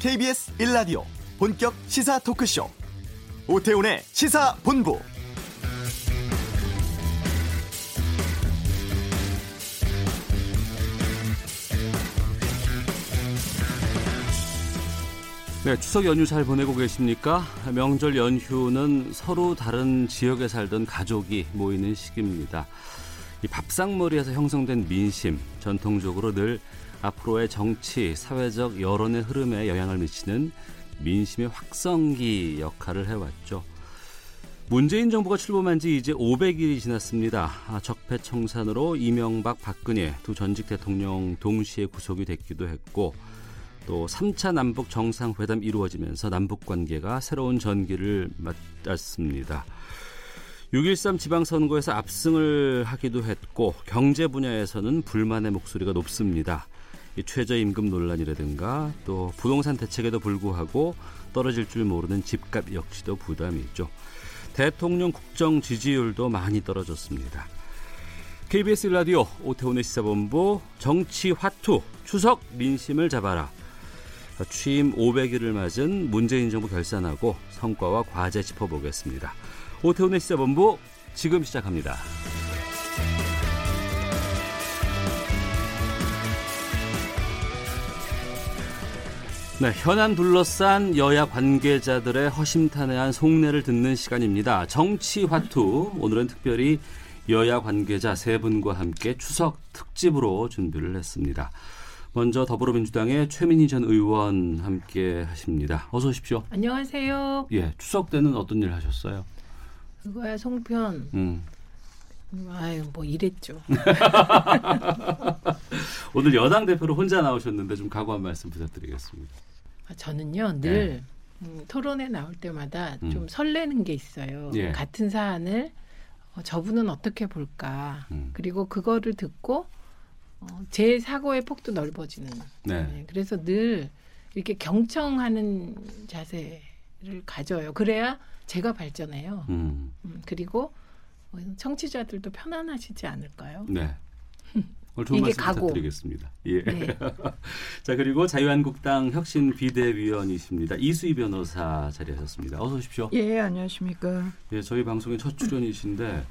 KBS 1라디오 본격 시사 토크쇼 오태훈의 시사본부 네, 추석 연휴 잘 보내고 계십니까? 명절 연휴는 서로 다른 지역에 살던 가족이 모이는 시기입니다. 이 밥상머리에서 형성된 민심, 전통적으로 늘 앞으로의 정치, 사회적 여론의 흐름에 영향을 미치는 민심의 확성기 역할을 해왔죠. 문재인 정부가 출범한 지 이제 500일이 지났습니다. 아, 적폐청산으로 이명박, 박근혜 두 전직 대통령 동시에 구속이 됐기도 했고 또 3차 남북 정상회담 이루어지면서 남북 관계가 새로운 전기를 맞았습니다. 6.13 지방선거에서 압승을 하기도 했고 경제 분야에서는 불만의 목소리가 높습니다. 최저임금 논란이라든가 또 부동산 대책에도 불구하고 떨어질 줄 모르는 집값 역시도 부담이죠. 대통령 국정 지지율도 많이 떨어졌습니다. KBS 라디오 오태훈의 시사본부 정치 화투 추석 민심을 잡아라. 취임 500일을 맞은 문재인 정부 결산하고 성과와 과제 짚어보겠습니다. 오태훈의 시사본부 지금 시작합니다. 네, 현안 둘러싼 여야 관계자들의 허심탄회한 속내를 듣는 시간입니다. 정치 화투 오늘은 특별히 여야 관계자 세 분과 함께 추석 특집으로 준비를 했습니다. 먼저 더불어민주당의 최민희 전 의원 함께 하십니다. 어서 오십시오. 안녕하세요. 예, 추석 때는 어떤 일 하셨어요? 그거야 송편. 음. 아유 뭐 이랬죠. 오늘 여당 대표로 혼자 나오셨는데 좀 각오 한 말씀 부탁드리겠습니다. 아, 저는요 늘 네. 음, 토론에 나올 때마다 음. 좀 설레는 게 있어요. 예. 같은 사안을 어, 저분은 어떻게 볼까. 음. 그리고 그거를 듣고 어, 제 사고의 폭도 넓어지는. 네. 네. 그래서 늘 이렇게 경청하는 자세를 가져요. 그래야 제가 발전해요. 음. 음, 그리고 청취자들도 편안하시지 않을까요? 네. 오늘 좋은 말씀 가고. 부탁드리겠습니다. 예. 네. 자 그리고 자유한국당 혁신 비대위원이십니다. 이수희 변호사 자리하셨습니다. 어서 오십시오. 예 안녕하십니까. 예 저희 방송의 첫 출연이신데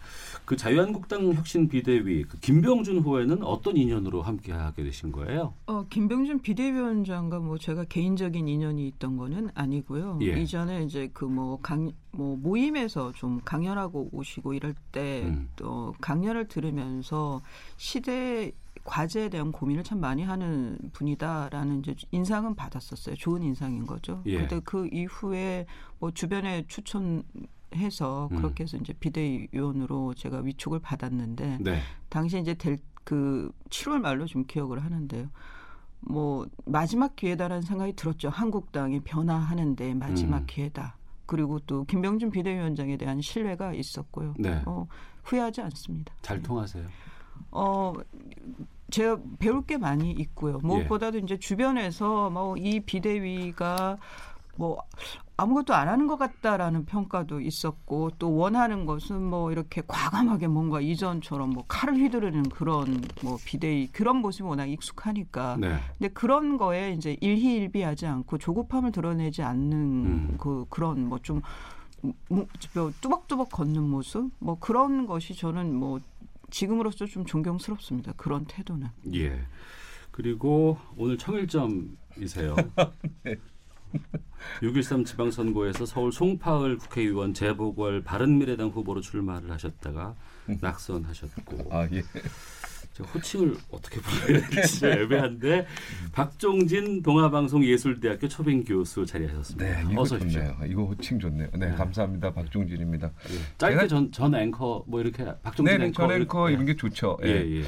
그 자유한국당 혁신 비대위 그 김병준 후보에는 어떤 인연으로 함께하게 되신 거예요? 어 김병준 비대위원장과 뭐 제가 개인적인 인연이 있던 거는 아니고요. 예. 이전에 이제 그 뭐 강 뭐 모임에서 좀 강연하고 오시고 이럴 때또 음. 강연을 들으면서 시대 과제에 대한 고민을 참 많이 하는 분이다라는 이제 인상은 받았었어요. 좋은 인상인 거죠. 예. 근데 그 이후에 뭐 주변에 추천 해서 음. 그렇게 해서 이제 비대위원으로 제가 위촉을 받았는데 네. 당시 이제 될 그 7월 말로 좀 기억을 하는데요. 뭐 마지막 기회다라는 생각이 들었죠. 한국당이 변화하는데 마지막 음. 기회다. 그리고 또 김병준 비대위원장에 대한 신뢰가 있었고요. 네. 어, 후회하지 않습니다. 잘 통하세요? 어 제가 배울 게 많이 있고요. 무엇보다도 예. 이제 주변에서 뭐 이 비대위가 뭐 아무것도 안 하는 것 같다라는 평가도 있었고 또 원하는 것은 뭐 이렇게 과감하게 뭔가 이전처럼 뭐 칼을 휘두르는 그런 뭐 비대위 그런 모습이 워낙 익숙하니까 네. 근데 그런 거에 이제 일희일비하지 않고 조급함을 드러내지 않는 음. 그 그런 뭐좀 뭐, 뚜벅뚜벅 걷는 모습 뭐 그런 것이 저는 뭐 지금으로서 좀 존경스럽습니다. 그런 태도는. 예. 그리고 오늘 청일점이세요. 네. 6.13 지방선거에서 서울 송파을 국회의원 재보궐 바른미래당 후보로 출마를 하셨다가 낙선하셨고 아, 예. 호칭을 어떻게 불러야 될지 애매한데 박종진 동아방송예술대학교 초빙 교수 자리하셨습니다. 네, 어서 오십시오. 이거 호칭 좋네요. 네, 네. 감사합니다. 박종진입니다. 예. 짧게 전, 전 앵커 뭐 이렇게 박종진 네, 앵커 전 앵커 이런 게 좋죠. 예, 예, 예.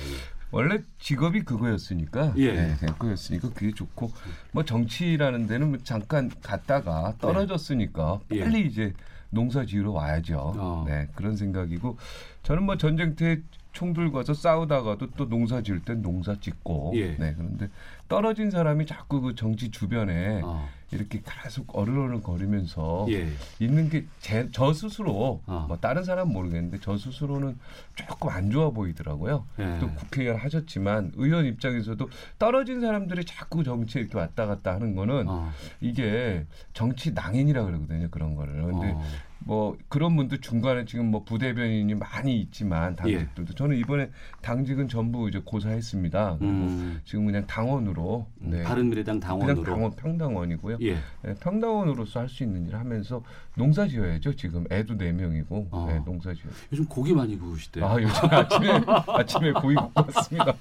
원래 직업이 그거였으니까 예. 네, 앵커였으니까 그게 좋고 뭐 정치라는 데는 뭐 잠깐 갔다가 떨어졌으니까 예. 빨리 이제 농사 지으러 와야죠. 어. 네 그런 생각이고 저는 뭐 전쟁터에 총 들고 와서 싸우다가도 또 농사 지을 땐 농사 짓고 예. 네 그런데 떨어진 사람이 자꾸 그 정치 주변에 어. 이렇게 계속 어르르 거리면서 예. 있는 게 저 스스로 어. 뭐 다른 사람 모르겠는데 저 스스로는 조금 안 좋아 보이더라고요. 예. 또 국회의원 하셨지만 의원 입장에서도 떨어진 사람들이 자꾸 정치에 이렇게 왔다 갔다 하는 거는 어. 이게 정치 낭인이라 그러거든요. 그런 거를. 근데 어. 뭐 그런 분들 중간에 지금 뭐 부대변인이 많이 있지만 당직들도 예. 저는 이번에 당직은 전부 이제 고사했습니다. 그리고 음. 지금 그냥 당원으로 음, 네. 바른미래당 당원으로 그냥 당원 평당원이고요. 예. 네, 평당원으로서 할 수 있는 일을 하면서 농사 지어야죠. 지금 애도 네 명이고 어. 네, 농사 지어. 요즘 고기 많이 구우시대요. 아 요즘 아침에 아침에 고기 왔습니다.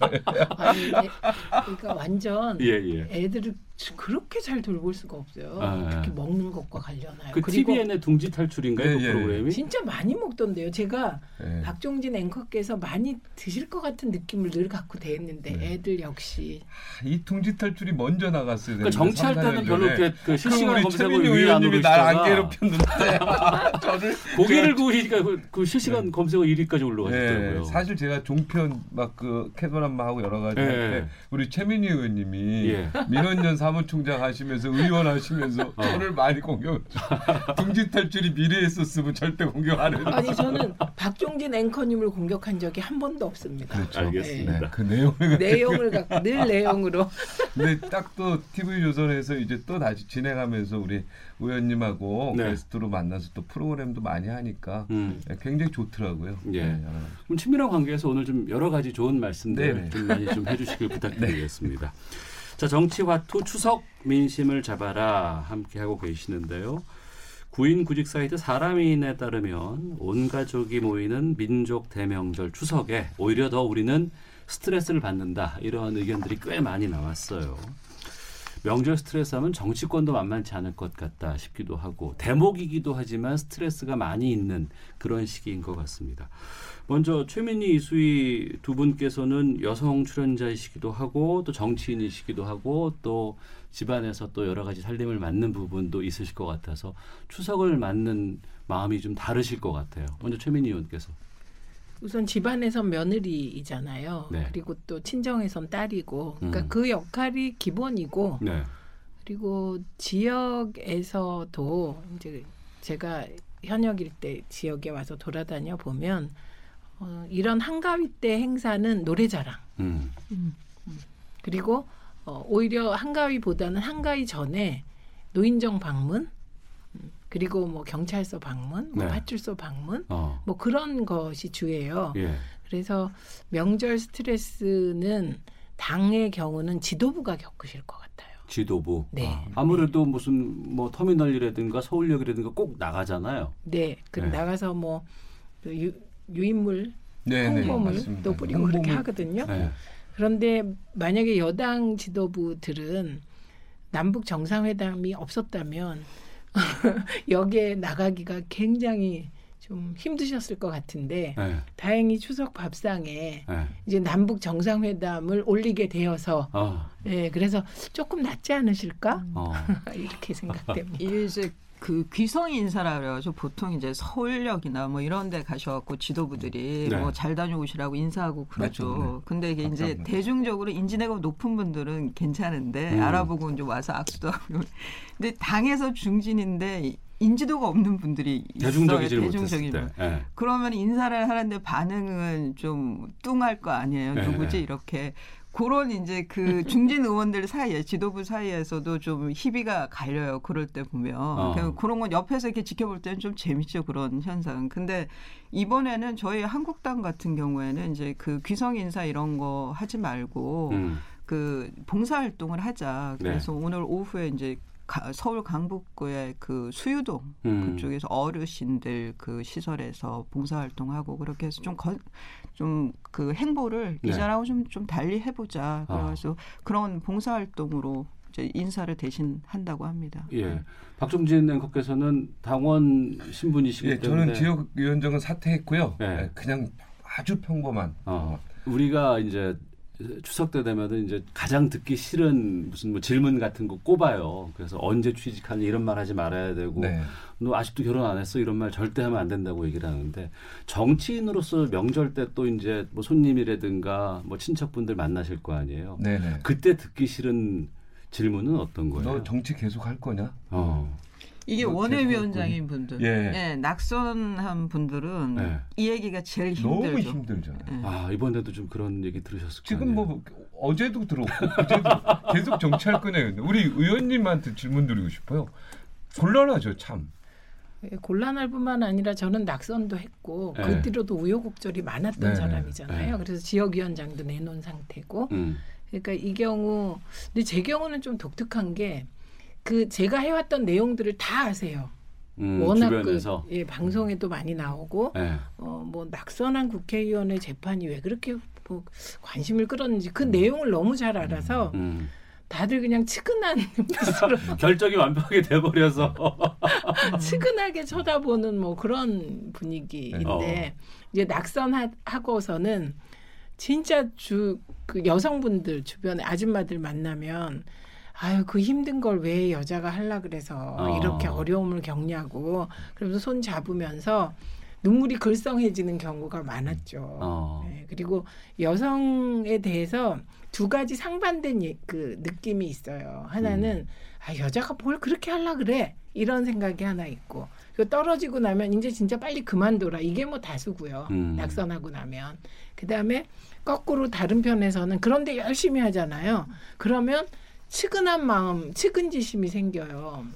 아니, 그러니까 완전 예, 예. 애들을 그렇게 잘 돌볼 수가 없어요. 아, 특히 먹는 것과 관련하여. 그 TVN의 둥지 탈출인가요? 그 예, 그 프로그램이? 진짜 많이 먹던데요. 제가 예. 박종진 앵커께서 많이 드실 것 같은 느낌을 늘 갖고 대했는데 네. 애들 역시 아, 이 둥지 탈출이 먼저 나갔어요. 그러니까 정치할 때는 별로 이렇게 그 실시간 검색어 위에 안 날안 괴롭혔는데 저를 고기를 구우니까 그, 그 실시간 네. 검색어 1위까지 올라가셨더라고요. 네. 사실 제가 종편 막그 캐도남마 하고 여러 가지 할때 우리 최민희 의원님이 예. 민원연 사무총장 하시면서 의원 하시면서 어. 저를 많이 공격. 둥지 탈출이 미래에었으면 절대 공격 안 해요. 아니 저는 박종진 앵커님을 공격한 적이 한 번도 없습니다. 그렇죠. 알겠습니다. 네. 그 내용을 내용을 갖고 늘 내용으로. 근데 딱 또 TV 조선에서 이제 또 다시 진행하면서 우리 의원님하고 네. 게스트로 만나서 또 프로그램도 많이 하니까 음. 네, 굉장히 좋더라고요. 예. 네, 그럼 친밀한 관계에서 오늘 좀 여러 가지 좋은 말씀들 네, 네. 좀 많이 좀 해주시길 부탁드리겠습니다. 자, 정치화투 추석 민심을 잡아라 함께 하고 계시는데요. 구인 구직 사이트 사람인에 따르면 온 가족이 모이는 민족 대명절 추석에 오히려 더 우리는 스트레스를 받는다 이런 의견들이 꽤 많이 나왔어요. 명절 스트레스 하면 정치권도 만만치 않을 것 같다 싶기도 하고 대목이기도 하지만 스트레스가 많이 있는 그런 시기인 것 같습니다. 먼저 최민희 이수희 두 분께서는 여성 출연자이시기도 하고 또 정치인이시기도 하고 또 집안에서 또 여러 가지 살림을 맡는 부분도 있으실 것 같아서 추석을 맞는 마음이 좀 다르실 것 같아요. 먼저 최민희 의원께서. 우선 집안에선 며느리이잖아요. 네. 그리고 또 친정에선 딸이고, 그러니까 음. 그 역할이 기본이고, 네. 그리고 지역에서도 이제 제가 현역일 때 지역에 와서 돌아다녀 보면 어, 이런 한가위 때 행사는 노래자랑. 음. 음. 음. 그리고 어, 오히려 한가위보다는 한가위 전에 노인정 방문, 음, 그리고 뭐 경찰서 방문, 뭐 네. 파출소 방문, 어. 뭐 그런 것이 주예요. 예. 그래서 명절 스트레스는 당의 경우는 지도부가 겪으실 것 같아요. 지도부. 네. 아, 무래도 무슨 뭐 터미널이라든가 서울역이라든가 꼭 나가잖아요. 네. 그 네. 나가서 뭐 유, 유인물 네, 네 홍보물도 뿌리고 홍보물. 그렇게 하거든요. 네. 그런데 만약에 여당 지도부들은 남북 정상회담이 없었다면 여기에 나가기가 굉장히 좀 힘드셨을 것 같은데 네. 다행히 추석 밥상에 네. 이제 남북 정상회담을 올리게 되어서 어. 네, 그래서 조금 낫지 않으실까 어. 이렇게 생각됩니다. 이제 그 귀성 인사라 그래가지고 보통 이제 서울역이나 뭐 이런 데 가셔갖고 지도부들이 네. 뭐잘 다녀오시라고 인사하고 그러죠. 맞죠. 네. 근데 이게 이제 감사합니다. 대중적으로 인지도가 높은 분들은 괜찮은데 음. 알아보고 이제 와서 악수도 하고. 근데 당에서 중진인데 인지도가 없는 분들이 대중적이지 대중적인 분. 네. 그러면 인사를 하는데 반응은 좀 뚱할 거 아니에요. 네. 누구지 이렇게 그런 이제 그 중진 의원들 사이에 지도부 사이에서도 좀 희비가 갈려요. 그럴 때 보면 어. 그런 건 옆에서 이렇게 지켜볼 때는 좀 재밌죠. 그런 현상. 근데 이번에는 저희 한국당 같은 경우에는 이제 그 귀성 인사 이런 거 하지 말고 음. 그 봉사 활동을 하자. 그래서 네. 오늘 오후에 이제 서울 강북구의 그 수유동 음. 그쪽에서 어르신들 그 시설에서 봉사활동하고 그렇게 해서 좀 좀 그 행보를 네. 이전하고 좀, 좀 달리 해보자. 아. 그래서 어. 그런 봉사활동으로 이제 인사를 대신 한다고 합니다. 예. 박종진 앵커께서는 당원 신분이시기 예, 때문에 저는 지역위원장은 사퇴했고요. 예. 네, 그냥 아주 평범한. 어. 우리가 이제 추석 때 되면은 이제 가장 듣기 싫은 무슨 뭐 질문 같은 거 꼽아요. 그래서 언제 취직하니 이런 말 하지 말아야 되고 네. 너 아직도 결혼 안 했어 이런 말 절대 하면 안 된다고 얘기를 하는데 정치인으로서 명절 때 또 이제 뭐 손님이라든가 뭐 친척분들 만나실 거 아니에요. 네네. 그때 듣기 싫은 질문은 어떤 거예요? 너 정치 계속 할 거냐? 어. 이게 원외위원장인 분들, 예. 예. 낙선한 분들은 예. 이 얘기가 제일 힘들죠. 너무 힘들잖아요. 예. 아 이번에도 좀 그런 얘기 들으셨을 거예요. 지금 뭐 어제도 들었고 어제도 계속 정치할 거네요. 우리 의원님한테 질문 드리고 싶어요. 곤란하죠, 참. 예, 곤란할 뿐만 아니라 저는 낙선도 했고 네. 그 뒤로도 우여곡절이 많았던 네. 사람이잖아요. 네. 그래서 지역위원장도 내놓은 상태고. 음. 그러니까 이 경우 근데 제 경우는 좀 독특한 게 그 제가 해왔던 내용들을 다 아세요. 음, 워낙 그 예, 방송에도 많이 나오고 네. 어뭐 낙선한 국회의원의 재판이 왜 그렇게 뭐 관심을 끌었는지 그 음. 내용을 너무 잘 알아서 음. 다들 그냥 측은한 눈빛으로 결정이 완벽하게 돼버려서 측은하게 쳐다보는 뭐 그런 분위기인데 어. 이제 낙선하고서는 진짜 주 그 여성분들 주변에 아줌마들 만나면 아유 그 힘든 걸 왜 여자가 할라 그래서 어. 이렇게 어려움을 겪냐고 그러면서 손 잡으면서 눈물이 글썽해지는 경우가 많았죠. 어. 네, 그리고 여성에 대해서 두 가지 상반된 예, 그 느낌이 있어요. 하나는 음. 아 여자가 뭘 그렇게 하려 그래 이런 생각이 하나 있고 그 떨어지고 나면 이제 진짜 빨리 그만둬라 이게 뭐 다수고요. 음. 낙선하고 나면 그 다음에 거꾸로 다른 편에서는 그런데 열심히 하잖아요. 그러면 측은한 마음, 측은지심이 생겨요.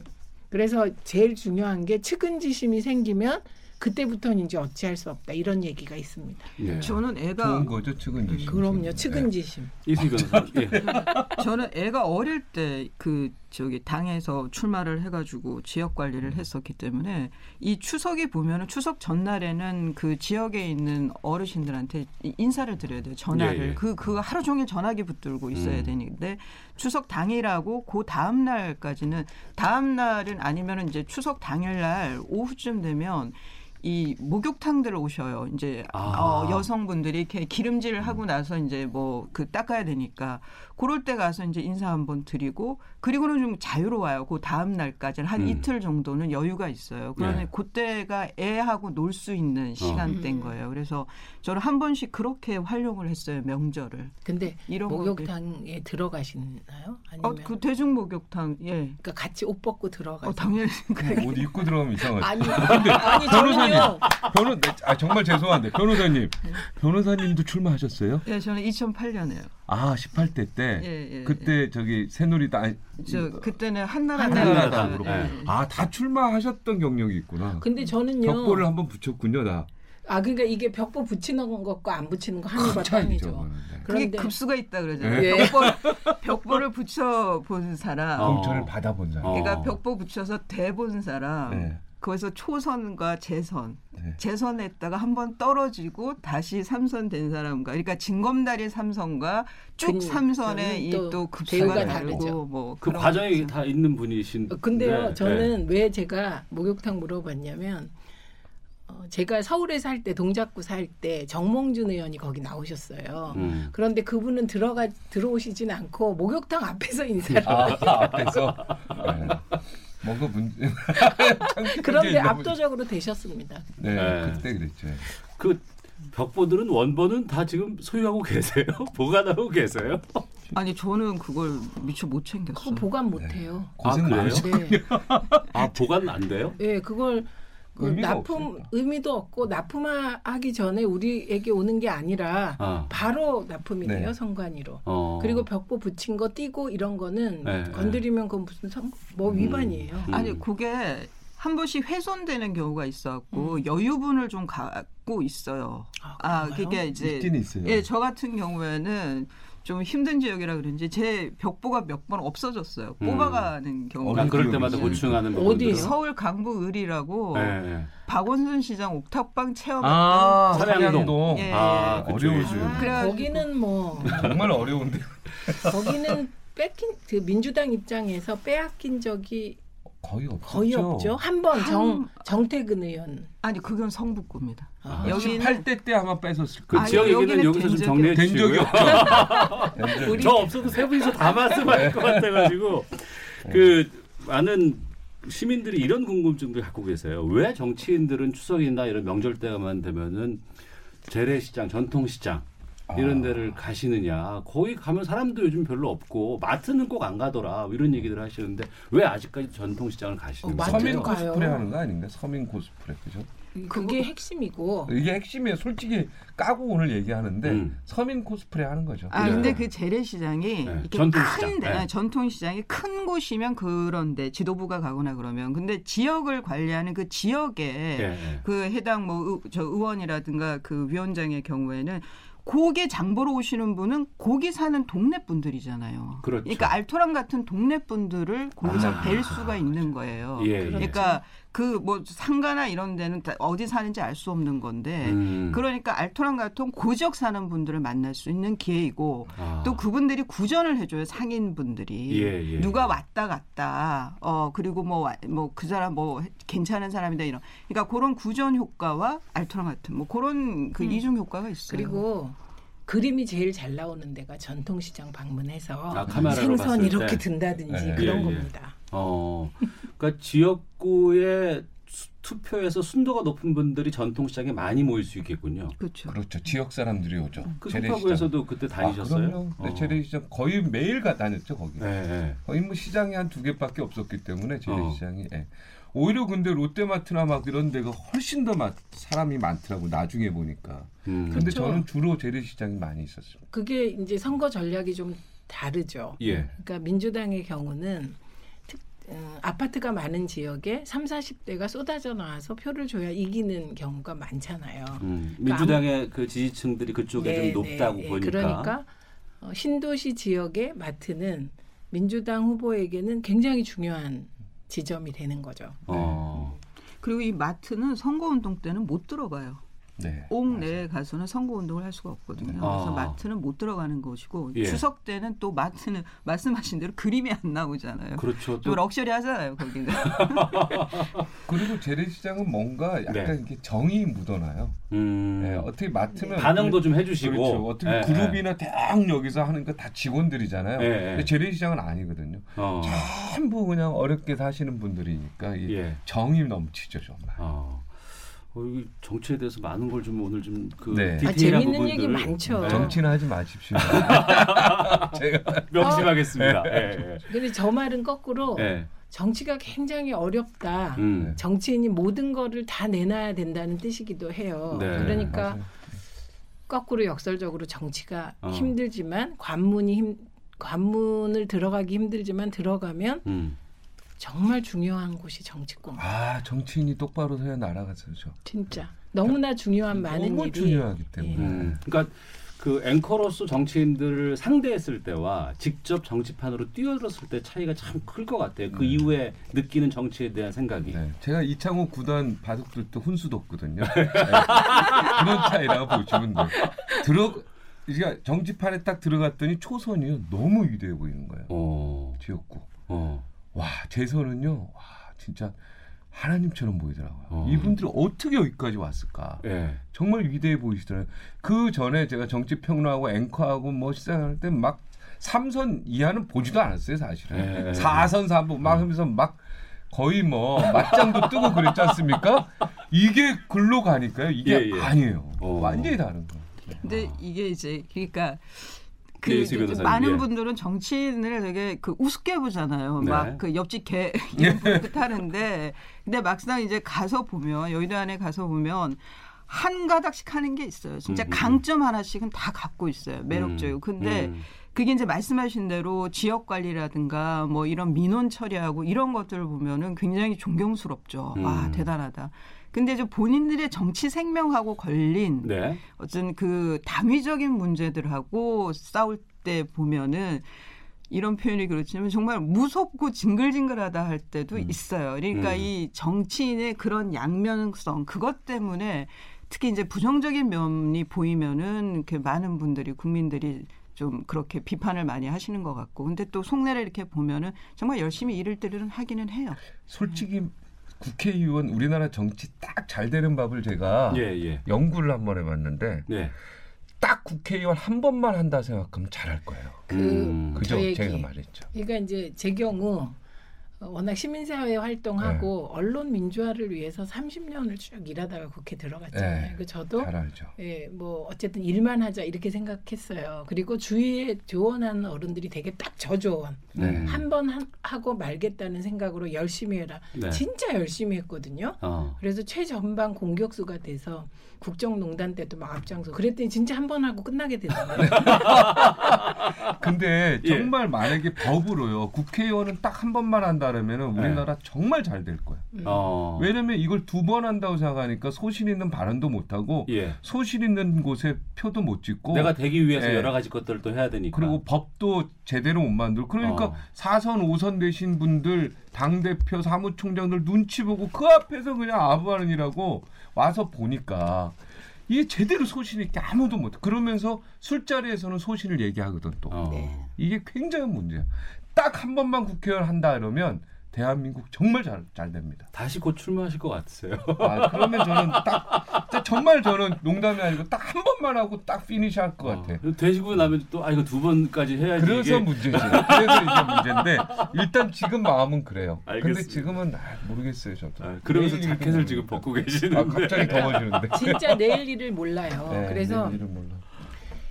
그래서 제일 중요한 게 측은지심이 생기면 그때부터는 이제 어찌할 수 없다 이런 얘기가 있습니다. 예. 저는 애가 좋은 거죠 측은지심. 그럼요 측은지심. 예. 이수 변호사. 예. 저는 애가 어릴 때 그 저기 당에서 출마를 해가지고 지역 관리를 했었기 때문에 이 추석이 보면은 추석 전날에는 그 지역에 있는 어르신들한테 인사를 드려야 돼요 전화를 그그 예, 예. 그 하루 종일 전화기 붙들고 있어야 음. 되는데 추석 당일하고 그 다음 날까지는 다음 날은 아니면은 이제 추석 당일날 오후쯤 되면 이 목욕탕들을 오셔요. 이제 아. 어, 여성분들이 이렇게 기름질 하고 나서 이제 뭐 그 닦아야 되니까 그럴 때 가서 이제 인사 한번 드리고 그리고는 좀 자유로워요. 그 다음 날까지는 한 음. 이틀 정도는 여유가 있어요. 그러면 네. 그때가 애하고 놀 수 있는 어. 시간대인 어. 거예요. 그래서 저는 한 번씩 그렇게 활용을 했어요. 명절을. 근데 이런 목욕탕에 들어가시나요? 아니면 어, 그 대중 목욕탕 예. 그러니까 같이 옷 벗고 들어가. 어, 당연히 옷 입고 들어가면 이상하죠. 아니, 아니 변호사님, 변호 아 정말 죄송한데 변호사님, 변호사님도 출마하셨어요? 예, 저는 2008년에요. 아, 18대 때 예, 예, 그때 예. 저기 새누리당 저 그때는 한나라 한나라당으로 예. 아, 다 출마하셨던 경력이 있구나. 근데 저는요. 벽보를 한번 붙였군요, 나. 아 그러니까 이게 벽보 붙이는 것과 안 붙이는 거 하늘과 땅이죠. 그런데 그게 급수가 있다 그러잖아요. 예. 벽보, 벽보를 붙여 본 사람, 공천을 받아본 사람. 그러니까 벽보 붙여서 대본 사람. 네. 거기서 초선과 재선, 네. 재선했다가 한 번 떨어지고 다시 삼선 된 사람과, 그러니까 진검다리 삼선과 쭉 그, 삼선의 이 또 급수가 다르고 뭐 그 과정이 다 있는 분이신. 어, 근데요, 네. 저는 네. 왜 제가 목욕탕 물어봤냐면. 어, 제가 서울에 살 때 동작구 살 때 정몽준 의원이 거기 나오셨어요. 음. 그런데 그분은 들어가 들어오시진 않고 목욕탕 앞에서 인사를 아, 앞에서 네. 뭔가 문제. 그런데 압도적으로 되셨습니다. 네, 네. 그때 그랬죠. 그 벽보들은 원본은 다 지금 소유하고 계세요? 보관하고 계세요? 아니 저는 그걸 미처 못 챙겼어요. 그거 보관 못 해요. 네. 아, 그래요? 네. 아 보관 안 돼요? 네, 그걸 그 납품 없으니까. 의미도 없고 납품하기 전에 우리에게 오는 게 아니라 아. 바로 납품이 돼요 네. 성관이로. 어. 그리고 벽보 붙인 거 띄고 이런 거는 네. 건드리면 그건 무슨 성, 뭐 음. 위반이에요. 음. 아니 그게 한 번씩 훼손되는 경우가 있어갖고 음. 여유분을 좀 갖고 있어요. 아, 아 그게 이제 예, 저 같은 경우에는 좀 힘든 지역이라 그런지 제 벽보가 몇 번 없어졌어요. 음. 뽑아가는 경우가. 아, 그럴 때마다 보충하는 어디 서울 강북 을이라고 네, 네. 박원순 시장 옥탑방 체험했던 아, 사량동. 예, 아, 어려우죠. 아, 거기는 뭐 정말 어려운데. 거기는 뺏긴 그 민주당 입장에서 빼앗긴 적이 거의 없죠. 거의 없죠. 한 번 정 정태근 의원. 아니 그건 성북구입니다. 아, 여기는 8대 때 아마 뺏었을 거예요. 그 지역 얘기는 여기서 좀 정리해 된 적이 없죠. 저 없어도 세 분이서 다 말씀할 것 같아가지고 그 많은 시민들이 이런 궁금증도 갖고 계세요. 왜 정치인들은 추석이나 이런 명절 때만 되면은 재래시장, 전통시장 이런 아. 데를 가시느냐. 거기 가면 사람도 요즘 별로 없고 마트는 꼭 안 가더라. 뭐 이런 얘기들 하시는데 왜 아직까지 전통시장을 가시는 거예요? 어, 서민 코스프레 하는 거 아닌가? 서민 코스프레 그죠? 그게 핵심이고 이게 핵심이에요. 솔직히 까고 오늘 얘기하는데 음. 서민 코스프레 하는 거죠. 아 네. 근데 그 재래시장이 네. 전통시장. 큰 데, 네. 전통시장이 큰 곳이면 그런데 지도부가 가거나 그러면 근데 지역을 관리하는 그 지역에 네. 그 해당 뭐 저 의원이라든가 그 위원장의 경우에는 고개 장보러 오시는 분은 고기 사는 동네 분들이잖아요. 그렇죠. 그러니까 알토란 같은 동네 분들을 거기서 아, 뵐 수가 있는 거예요. 예, 그러니까 예. 그 뭐 상가나 이런 데는 어디 사는지 알 수 없는 건데 음. 그러니까 알토란 같은 고지역 사는 분들을 만날 수 있는 기회이고 아. 또 그분들이 구전을 해줘요 상인 분들이 예, 예, 누가 왔다 갔다 어 그리고 뭐 뭐 그 사람 뭐 괜찮은 사람이다 이런 그러니까 그런 구전 효과와 알토란 같은 뭐 그런 그 음. 이중 효과가 있어요. 그리고 그림이 제일 잘 나오는 데가 전통시장 방문해서 아, 생선 이렇게 든다든지 네. 그런 예, 예. 겁니다. 어, 그러니까 지역구의 투표에서 순도가 높은 분들이 전통 시장에 많이 모일 수 있겠군요. 그렇죠. 그렇죠. 지역 사람들이 오죠. 그 소파구에서도 그때 아, 다니셨어요? 아, 어. 재래시장 거의 매일 가 다녔죠 거기. 네, 네. 거의 뭐 시장이 한 두 개밖에 없었기 때문에 재래시장이. 어. 네. 오히려 근데 롯데마트나 막 이런 데가 훨씬 더 마, 사람이 많더라고 나중에 보니까. 음. 근데 그렇죠. 저는 주로 재래시장이 많이 있었어요. 그게 이제 선거 전략이 좀 다르죠. 예. 그러니까 민주당의 경우는 어, 아파트가 많은 지역에 3, 40대가 쏟아져 나와서 표를 줘야 이기는 경우가 많잖아요. 음, 그러니까 민주당의 그 지지층들이 그쪽에 네, 좀 높다고 네, 보니까. 그러니까 어, 신도시 지역의 마트는 민주당 후보에게는 굉장히 중요한 지점이 되는 거죠. 어. 그리고 이 마트는 선거운동 때는 못 들어가요. 네, 옥 내에 가서는 선거 운동을 할 수가 없거든요. 아. 그래서 마트는 못 들어가는 것이고 예. 추석 때는 또 마트는 말씀하신 대로 그림이 안 나오잖아요. 그렇죠. 좀 럭셔리 하잖아요, 거기는. 그리고 재래시장은 뭔가 약간 네. 이렇게 정이 묻어나요. 음. 네, 어떻게 마트는 반응도 좀 해주시고 그렇죠. 어떻게 네, 그룹이나 네. 대 여기서 하는 거 다 직원들이잖아요. 네, 네. 근데 재래시장은 아니거든요. 어. 전부 그냥 어렵게 사시는 분들이니까 예. 정이 넘치죠 정말. 어. 어, 정치에 대해서 많은 걸 좀 오늘 좀그 네. 아, 재밌는 부분들. 얘기 많죠. 네. 정치는 하지 마십시오. 제가 명심하겠습니다. 네. 네. 근데 저 말은 거꾸로 네. 정치가 굉장히 어렵다. 음. 정치인이 모든 거를 다 내놔야 된다는 뜻이기도 해요. 네. 그러니까 맞아요. 거꾸로 역설적으로 정치가 어. 힘들지만 관문이 힘 관문을 들어가기 힘들지만 들어가면 음. 정말 중요한 곳이 정치권. 아 정치인이 똑바로 서야 나라가 서죠. 진짜 너무나 중요한 많은 너무 일이. 중요하기 때문에. 예. 음. 그러니까 그 앵커로서 정치인들을 상대했을 때와 직접 정치판으로 뛰어들었을 때 차이가 참 클 것 같아요. 그 네. 이후에 느끼는 정치에 대한 생각이. 네. 제가 이창호 구단 바둑들 때 훈수뒀거든요. 네. 그런 차이라고 보시면 돼요. 들어 그러니까 정치판에 딱 들어갔더니 초선이 너무 위대해 보이는 거예요. 어. 지역구. 어. 와 재선은요 와 진짜 하나님처럼 보이더라고요. 어. 이분들이 어떻게 여기까지 왔을까? 네. 정말 위대해 보이시더라고요. 그 전에 제가 정치 평론하고 앵커하고 뭐 시작할 때 막 삼선 이하는 보지도 않았어요, 사실은. 네. 4선 3부 막 하면서 막 거의 뭐 맞짱도 뜨고 그랬지 않습니까? 이게 글로 가니까요. 이게 예, 예. 아니에요. 어. 완전히 다른 거예요. 근데 이게 이제 그러니까 그 네, 많은 예. 분들은 정치인을 되게 그 우습게 보잖아요. 네. 막그 옆집 개 이런 하는데 근데 막상 이제 가서 보면 여의도 안에 가서 보면 한 가닥씩 하는 게 있어요. 진짜 음, 음. 강점 하나씩은 다 갖고 있어요. 매력적이고. 음, 근데 음. 그게 이제 말씀하신 대로 지역 관리라든가 뭐 이런 민원 처리하고 이런 것들을 보면은 굉장히 존경스럽죠. 음. 와, 대단하다. 근데 이제 본인들의 정치 생명하고 걸린 네. 어떤 그 당위적인 문제들하고 싸울 때 보면은 이런 표현이 그렇지만 정말 무섭고 징글징글하다 할 때도 음. 있어요. 그러니까 음. 이 정치인의 그런 양면성 그것 때문에 특히 이제 부정적인 면이 보이면은 이렇게 많은 분들이 국민들이 좀 그렇게 비판을 많이 하시는 것 같고 근데 또 속내를 이렇게 보면은 정말 열심히 일을 때는 하기는 해요. 솔직히 국회의원 우리나라 정치 딱 잘 되는 법을 제가 예, 예. 연구를 한 번 해봤는데 예. 딱 국회의원 한 번만 한다 생각하면 잘할 거예요. 그, 음. 그죠? 제가 말했죠. 그러니까 이제 제 경우 워낙 시민사회 활동하고 네. 언론 민주화를 위해서 30년을 쭉 일하다가 국회 들어갔잖아요. 네. 그 저도 예, 뭐 어쨌든 일만 하자 이렇게 생각했어요. 그리고 주위에 조언하는 어른들이 되게 딱 저 조언. 네. 한번 하고 말겠다는 생각으로 열심히 해라. 네. 진짜 열심히 했거든요. 어. 그래서 최전방 공격수가 돼서 국정농단 때도 막 앞장서. 그랬더니 진짜 한 번 하고 끝나게 되더라고요. 근데 예. 정말 예. 만약에 법으로요. 국회의원은 딱 한 번만 한다 그러면은 우리나라 네. 정말 잘 될 거예요. 음. 어. 왜냐면 이걸 두 번 한다고 생각하니까 소신 있는 발언도 못 하고 예. 소신 있는 곳에 표도 못 찍고 내가 되기 위해서 예. 여러 가지 것들을 또 해야 되니까. 그리고 법도 제대로 못 만들고 그러니까 어. 4선 5선 되신 분들 당 대표 사무총장들 눈치 보고 그 앞에서 그냥 아부하는이라고 와서 보니까 이게 제대로 소신 있게 아무도 못. 그러면서 술자리에서는 소신을 얘기하거든 또. 어. 네. 이게 굉장한 문제야. 딱 한 번만 국회의원 한다 그러면 대한민국 정말 잘, 잘 됩니다. 다시 곧 출마하실 것 같으세요? 아, 그러면 저는 딱, 정말 저는 농담이 아니고 딱 한 번만 하고 딱 finish 할것 어, 같아. 되시고 나면 또, 아, 이거 두 번까지 해야지. 그래서 이게. 문제지. 그래서 이게 문제인데, 일단 지금 마음은 그래요. 알겠습니다. 근데 지금은 아, 모르겠어요, 저도. 아, 그러면서 자켓을 지금 벗고 계시는데. 아, 갑자기 더워지는데. 진짜 내일 일을 몰라요. 네, 그래서 내일 일은 몰라.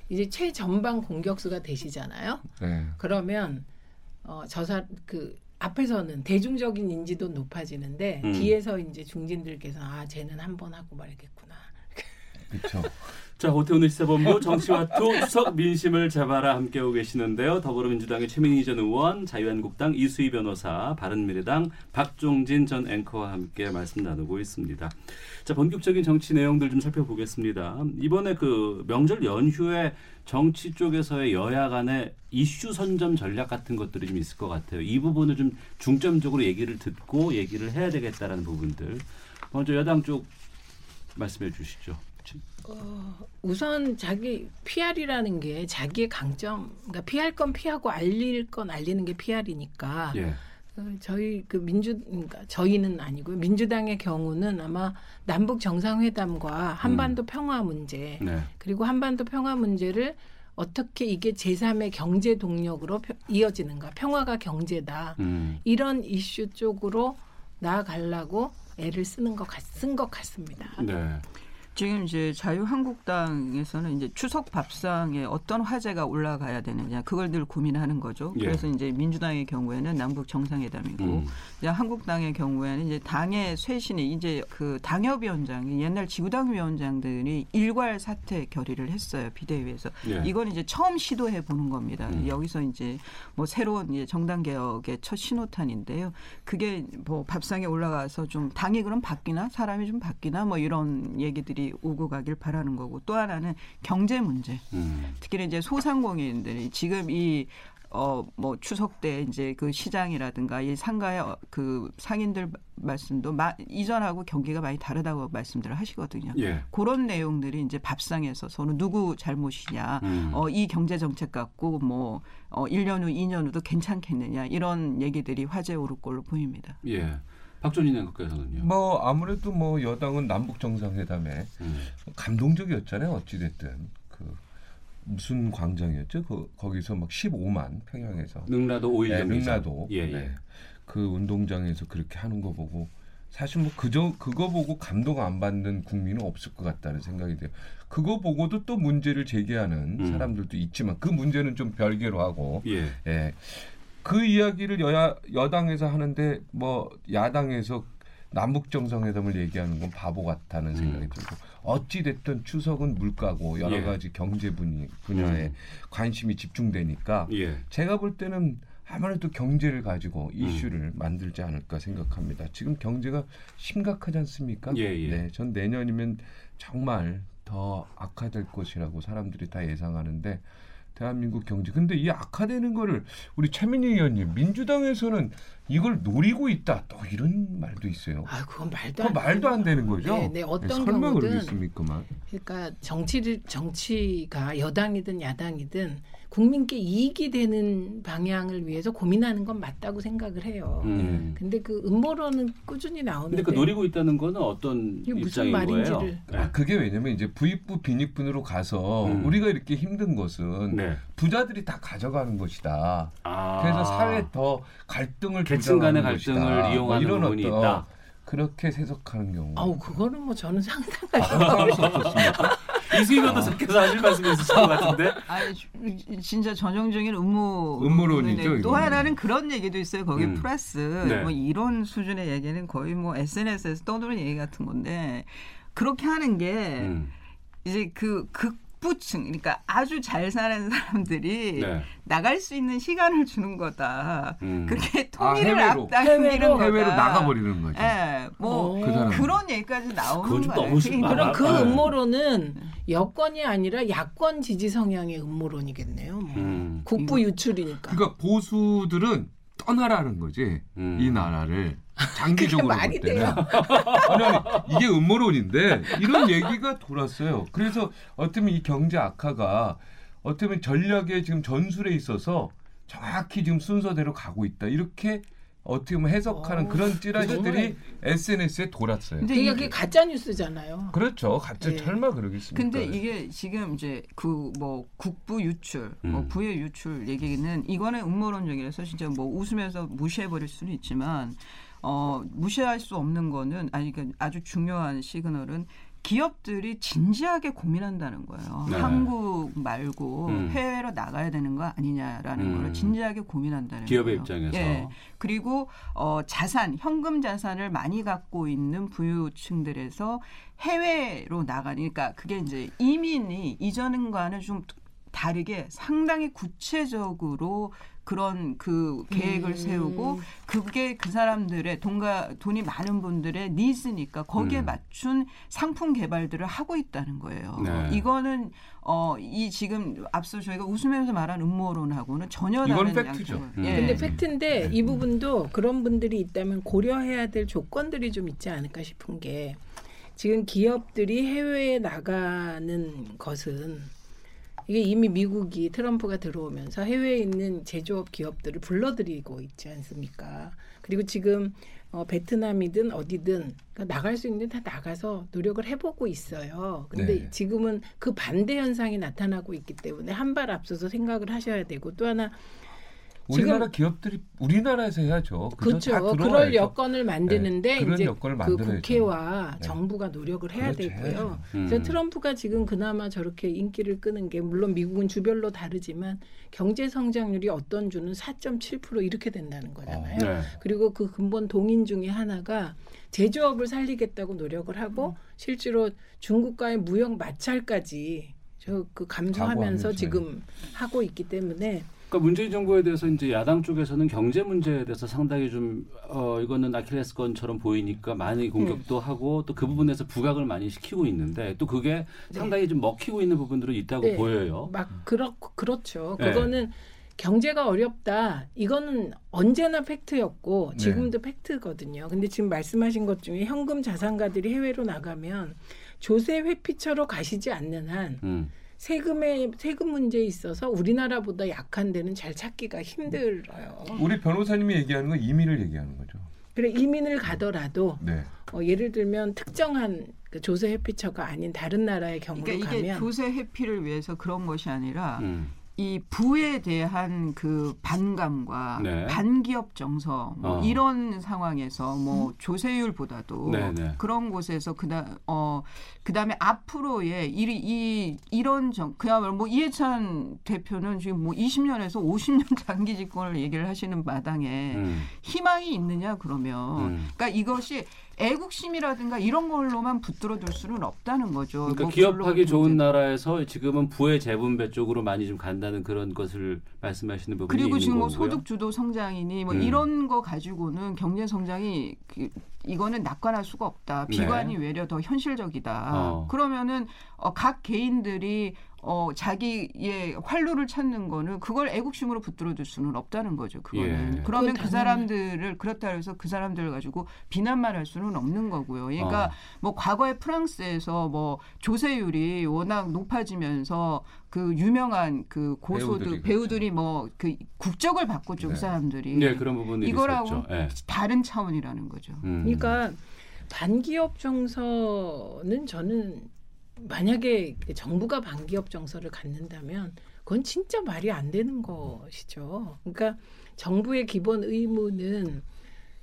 이제 최전방 공격수가 되시잖아요. 네. 그러면 어, 저사 그 앞에서는 대중적인 인지도 높아지는데 음. 뒤에서 이제 중진들께서 아 쟤는 한 번 하고 말겠구나. 그렇죠. 자, 오태훈의 시사본부 정치와투 추석 민심을 잡아라 함께하고 계시는데요. 더불어민주당의 최민희 전 의원, 자유한국당 이수희 변호사, 바른미래당 박종진 전 앵커와 함께 말씀 나누고 있습니다. 자, 본격적인 정치 내용들 좀 살펴보겠습니다. 이번에 그 명절 연휴에 정치 쪽에서의 여야 간의 이슈 선점 전략 같은 것들이 좀 있을 것 같아요. 이 부분을 좀 중점적으로 얘기를 듣고 얘기를 해야 되겠다라는 부분들. 먼저 여당 쪽 말씀해 주시죠. 어, 우선 자기 PR이라는 게 자기의 강점, 그러니까 피할 건 피하고 알릴 건 알리는 게 PR이니까. 예. 어, 저희 그 민주 그러니까 저희는 아니고요. 민주당의 경우는 아마 남북 정상회담과 한반도 음. 평화 문제 네. 그리고 한반도 평화 문제를 어떻게 이게 제3의 경제 동력으로 이어지는가? 평화가 경제다. 음. 이런 이슈 쪽으로 나아가려고 애를 쓰는 것 같, 쓴것 같습니다. 네. 지금 이제 자유한국당에서는 이제 추석 밥상에 어떤 화제가 올라가야 되느냐 그걸 늘 고민하는 거죠. 예. 그래서 이제 민주당의 경우에는 남북 정상회담이고 음. 이제 한국당의 경우에는 이제 당의 쇄신이 이제 그 당협위원장이 옛날 지구당 위원장들이 일괄 사퇴 결의를 했어요 비대위에서. 예. 이건 이제 처음 시도해 보는 겁니다. 음. 여기서 이제 뭐 새로운 이제 정당 개혁의 첫 신호탄인데요. 그게 뭐 밥상에 올라가서 좀 당이 그럼 바뀌나 사람이 좀 바뀌나 뭐 이런 얘기들이 일이 오고 가길 바라는 거고 또 하나는 경제 문제. 음. 특히 이제 소상공인들이 지금 이 어, 뭐, 추석 때 이제 그 시장이라든가 이 상가의 어, 그 상인들 말씀도 마, 이전하고 경기가 많이 다르다고 말씀들을 하시거든요. 예. 그런 내용들이 이제 밥상에서 서로 누구 잘못이냐, 음. 어, 이 경제 정책 갖고 뭐, 어, 1년 후, 2년 후도 괜찮겠느냐, 이런 얘기들이 화제에 오를 걸로 보입니다. 예. 박준희 의원께서는요. 뭐 아무래도 뭐 여당은 남북 정상회담에 음. 감동적이었잖아요. 어찌 됐든 그 무슨 광장이었죠? 그 거기서 막 15만 평양에서 능라도 오일 네, 능라도 예, 예. 네. 그 운동장에서 그렇게 하는 거 보고 사실 뭐 그저 그거 보고 감동 안 받는 국민은 없을 것 같다는 생각이 돼요. 그거 보고도 또 문제를 제기하는 음. 사람들도 있지만 그 문제는 좀 별개로 하고 예. 예. 그 이야기를 여야 여당에서 하는데 뭐 야당에서 남북 정상회담을 얘기하는 건 바보 같다는 생각이 음. 들고 어찌 됐든 추석은 물가고 여러 예. 가지 경제 분야, 분야에 음. 관심이 집중되니까 예. 제가 볼 때는 아무래도 경제를 가지고 음. 이슈를 음. 만들지 않을까 생각합니다. 지금 경제가 심각하지 않습니까? 예, 예. 네, 전 내년이면 정말 더 악화될 것이라고 사람들이 다 예상하는데 대한민국 경제. 근데 이 악화되는 거를 우리 최민희 의원님 민주당에서는 이걸 노리고 있다. 또 이런 말도 있어요. 아, 그건 말도 안, 말도 안 되는 거죠. 네, 네 어떤 네, 설명을 하겠습니까만. 그러니까 정치를 정치가 여당이든 야당이든 국민께 이익이 되는 방향을 위해서 고민하는 건 맞다고 생각을 해요. 음. 근데 그 음모론은 꾸준히 나오는데. 근데 그 노리고 있다는 거는 어떤 입장인 말인지를. 거예요? 아, 그게 왜냐면 이제 부익부 빈익분으로 가서 음. 우리가 이렇게 힘든 것은 네. 부자들이 다 가져가는 것이다. 아. 그래서 사회 더 갈등을 계층 간의 갈등을 것이다. 뭐 이용하는 뭐 부분이 있다. 그렇게 해석하는 경우. 아우 그거는 뭐 저는 상상할 수 없습니다. 이수희도 섞여서 하실 말씀이 있으실 것 같은데. 아니 진짜 전형적인 음모 음모론이죠. 또 하나는 그런 얘기도 있어요. 거기 음. 플러스 네. 뭐 이런 수준의 얘기는 거의 뭐 SNS에서 떠도는 얘기 같은 건데 그렇게 하는 게 음. 이제 그 극 북부층 그러니까 아주 잘 사는 사람들이 네. 나갈 수 있는 시간을 주는 거다. 음. 그렇게 아, 통일을 아, 앞당기는 거다. 해외로 나가버리는 거죠. 네, 뭐그 그런 얘기까지 나오는 거예요. 그럼 그 네. 음모론은 여권이 아니라 야권 지지 성향의 음모론이겠네요. 뭐. 음. 국부 유출이니까. 그러니까 보수들은 떠나라는 거지 음. 이 나라를 장기적으로 말이 때는 아니, 아니 이게 음모론인데 이런 얘기가 돌았어요. 그래서 어쩌면 이 경제 악화가 어쩌면 전략의 지금 전술에 있어서 정확히 지금 순서대로 가고 있다 이렇게 어떻게 보면 해석하는 어, 그런 찌라시들이 SNS에 돌았어요. 근데 이게 가짜 뉴스잖아요. 그렇죠. 가짜 네. 설마 그러겠습니까? 근데 이게 지금 이제 그 뭐 국부 유출, 뭐 음. 뭐 부의 유출 얘기는 이거는 음모론적이라서 진짜 뭐 웃으면서 무시해 버릴 수는 있지만 어 무시할 수 없는 거는 아니 그러니까 아주 중요한 시그널은 기업들이 진지하게 고민한다는 거예요. 네. 한국 말고 음. 해외로 나가야 되는 거 아니냐라는 음. 걸 진지하게 고민한다는 기업의 거예요. 입장에서. 예. 그리고 어, 자산, 현금 자산을 많이 갖고 있는 부유층들에서 해외로 나가니까 그게 이제 이민이 이전과는 좀 다르게 상당히 구체적으로 그런 그 계획을 음. 세우고 그게 그 사람들의 돈과 돈이 많은 분들의 니즈니까 거기에 음. 맞춘 상품 개발들을 하고 있다는 거예요. 네. 이거는 어 이 지금 앞서 저희가 웃으면서 말한 음모론하고는 전혀 다른 팩트죠. 음. 예. 근데 팩트인데 네. 이 부분도 그런 분들이 있다면 고려해야 될 조건들이 좀 있지 않을까 싶은 게 지금 기업들이 해외에 나가는 것은 이게 이미 미국이 트럼프가 들어오면서 해외에 있는 제조업 기업들을 불러들이고 있지 않습니까? 그리고 지금 어, 베트남이든 어디든 그러니까 나갈 수 있는 다 나가서 노력을 해보고 있어요. 근데 네. 지금은 그 반대 현상이 나타나고 있기 때문에 한 발 앞서서 생각을 하셔야 되고 또 하나 우리나라 기업들이 우리나라에서 해야죠. 그죠? 그렇죠. 그럴 여건을 만드는데 네, 이제 그 국회와 네. 정부가 노력을 해야 그렇죠. 되고요. 음. 그래서 트럼프가 지금 그나마 저렇게 인기를 끄는 게 물론 미국은 주별로 다르지만 경제 성장률이 어떤 주는 4.7% 이렇게 된다는 거잖아요. 어, 네. 그리고 그 근본 동인 중에 하나가 제조업을 살리겠다고 노력을 하고 음. 실제로 중국과의 무역 마찰까지 저 그 감수하면서 지금 하고 있기 때문에 그러니까 문재인 정부에 대해서 이제 야당 쪽에서는 경제 문제에 대해서 상당히 좀 어, 이거는 아킬레스건처럼 보이니까 많이 공격도 음. 하고 또 그 부분에서 부각을 많이 시키고 있는데 또 그게 네. 상당히 좀 먹히고 있는 부분들은 있다고 네. 보여요. 막 그렇 그렇죠. 네. 그거는 경제가 어렵다. 이거는 언제나 팩트였고 네. 지금도 네. 팩트거든요. 근데 지금 말씀하신 것 중에 현금 자산가들이 해외로 나가면 조세 회피처로 가시지 않는 한 음. 세금의 세금 문제에 있어서 우리나라보다 약한 데는 잘 찾기가 힘들어요. 우리 변호사님이 얘기하는 건 이민을 얘기하는 거죠. 그래 이민을 가더라도 네. 어, 예를 들면 특정한 그 조세 회피처가 아닌 다른 나라의 경우로 그러니까 이게 가면 조세 회피를 위해서 그런 것이 아니라 음. 이 부에 대한 그 반감과 네. 반기업 정서 뭐 어. 이런 상황에서 뭐 음. 조세율보다도 네, 네. 그런 곳에서 그다 어 그다음에 앞으로의 이, 이 이런 정 그야말로 뭐 이해찬 대표는 지금 뭐 20년에서 50년 장기 집권을 얘기를 하시는 마당에 음. 희망이 있느냐 그러면 음. 그러니까 이것이 애국심이라든가 이런 걸로만 붙들어둘 수는 없다는 거죠. 그러니까 뭐 기업하기 좋은 나라에서 지금은 부의 재분배 쪽으로 많이 좀 간다는 그런 것을 말씀하시는 부분이 그리고 지금 뭐. 소득 주도 성장이니 뭐 음. 이런 거 가지고는 경제 성장이 그 이거는 낙관할 수가 없다. 네. 비관이 네. 외려 더 현실적이다. 어. 그러면은 어, 각 개인들이 어, 자기의 활로를 찾는 거는 그걸 애국심으로 붙들어 줄 수는 없다는 거죠. 그거는. 예. 그러면 그 사람들을 그렇다 해서 그 사람들을 가지고 비난만 할 수는 없는 거고요. 그러니까 어. 뭐 과거에 프랑스에서 뭐 조세율이 워낙 높아지면서 그 유명한 그 고소들 배우들이, 배우들이 뭐 그 국적을 바꿨죠. 그 네. 그 사람들이. 네, 그런 부분이 이거라고 네. 다른 차원이라는 거죠. 음. 그러니까 반기업 정서는 저는 만약에 정부가 반기업 정서를 갖는다면 그건 진짜 말이 안 되는 것이죠. 그러니까 정부의 기본 의무는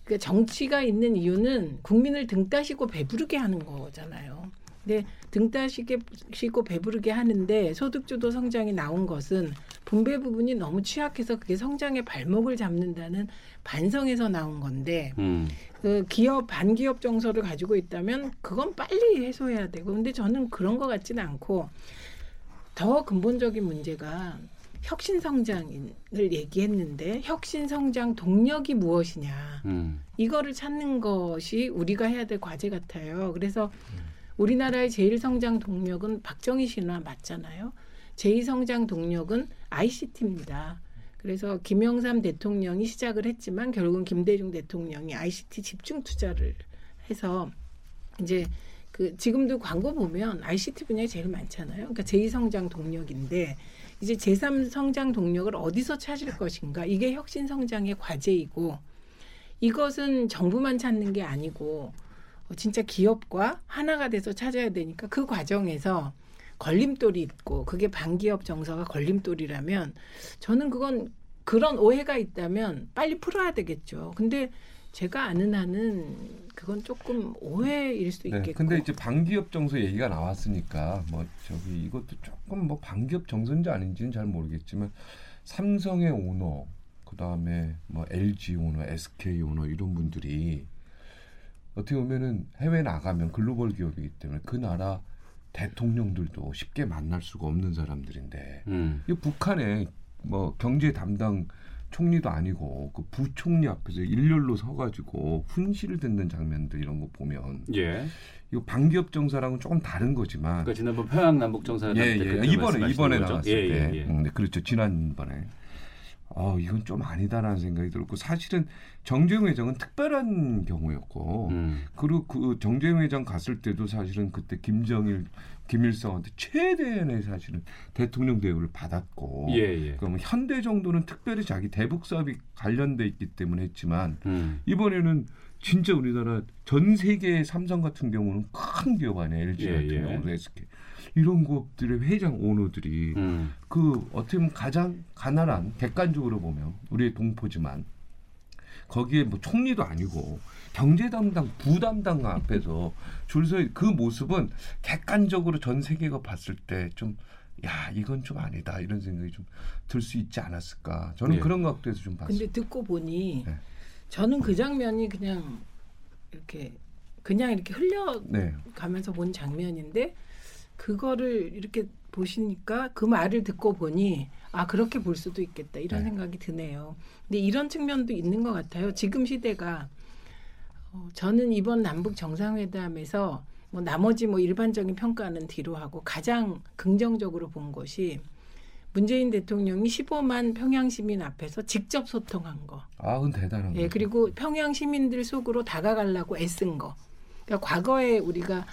그 정치가 있는 이유는 국민을 등 따시고 배부르게 하는 거잖아요. 근데 등 따 시고 배부르게 하는데 소득주도 성장이 나온 것은 분배 부분이 너무 취약해서 그게 성장의 발목을 잡는다는 반성에서 나온 건데 음. 그 기업 반기업 정서를 가지고 있다면 그건 빨리 해소해야 되고 근데 저는 그런 것 같지는 않고 더 근본적인 문제가 혁신 성장을 얘기했는데 혁신 성장 동력이 무엇이냐 음. 이거를 찾는 것이 우리가 해야 될 과제 같아요. 그래서 우리나라의 제일 성장 동력은 박정희 신화 맞잖아요. 제2 성장 동력은 ICT입니다. 그래서 김영삼 대통령이 시작을 했지만 결국은 김대중 대통령이 ICT 집중 투자를 해서 이제 그 지금도 광고 보면 ICT 분야에 제일 많잖아요. 그러니까 제2성장 동력인데 이제 제3 성장 동력을 어디서 찾을 것인가 이게 혁신 성장의 과제이고 이것은 정부만 찾는 게 아니고 진짜 기업과 하나가 돼서 찾아야 되니까 그 과정에서 걸림돌이 있고 그게 반기업 정서가 걸림돌이라면 저는 그건 그런 오해가 있다면 빨리 풀어야 되겠죠. 근데 제가 아는 한은 그건 조금 오해일 수 네, 있겠고. 근데 이제 반기업 정서 얘기가 나왔으니까 뭐 저기 이것도 조금 뭐 반기업 정서인지 아닌지는 잘 모르겠지만 삼성의 오너 그다음에 뭐 LG 오너, SK 오너 이런 분들이 어떻게 보면은 해외 나가면 글로벌 기업이기 때문에 그 나라 대통령들도 쉽게 만날 수가 없는 사람들인데 음. 이 북한에 뭐 경제 담당 총리도 아니고 그 부총리 앞에서 일렬로 서가지고 훈시를 듣는 장면들 이런 거 보면 예. 이거 반기업 정사랑은 조금 다른 거지만 그러니까 지난번 평양 남북 정사 예, 예. 이번에 이번에 나왔을 예, 때 예, 예. 음, 네, 그렇죠 지난번에 어, 이건 좀 아니다라는 생각이 들었고 사실은 정재영 회장은 특별한 경우였고 음. 그리고 그 정재영 회장 갔을 때도 사실은 그때 김정일 김일성한테 최대한의 사실은 대통령 대우를 받았고 예, 예. 그럼 현대 정도는 특별히 자기 대북 사업이 관련돼 있기 때문에 했지만 음. 이번에는 진짜 우리나라 전 세계 삼성 같은 경우는 큰 기업 아니에요 LG 예, 같은 예. 경우도 SK 이런 기업들의 회장 오너들이 음. 그 어떻게 보면 가장 가난한 객관적으로 보면 우리의 동포지만 거기에 뭐 총리도 아니고 경제 담당 부담당 앞에서 줄서 그 모습은 객관적으로 전 세계가 봤을 때좀 야 이건 좀 아니다 이런 생각이 좀 들 수 있지 않았을까 저는 네. 그런 각도에서 좀 봤어요. 근데 듣고 보니 네. 저는 그 장면이 그냥 이렇게 그냥 이렇게 흘려 가면서 네. 본 장면인데 그거를 이렇게 보시니까 그 말을 듣고 보니 아 그렇게 볼 수도 있겠다 이런 네. 생각이 드네요. 근데 이런 측면도 있는 것 같아요. 지금 시대가 어, 저는 이번 남북 정상회담에서 뭐 나머지 뭐 일반적인 평가는 뒤로 하고 가장 긍정적으로 본 것이 문재인 대통령이 15만 평양 시민 앞에서 직접 소통한 거. 아, 그건 대단한 거. 예, 그리고 평양 시민들 속으로 다가가려고 애쓴 거. 그러니까 과거에 우리가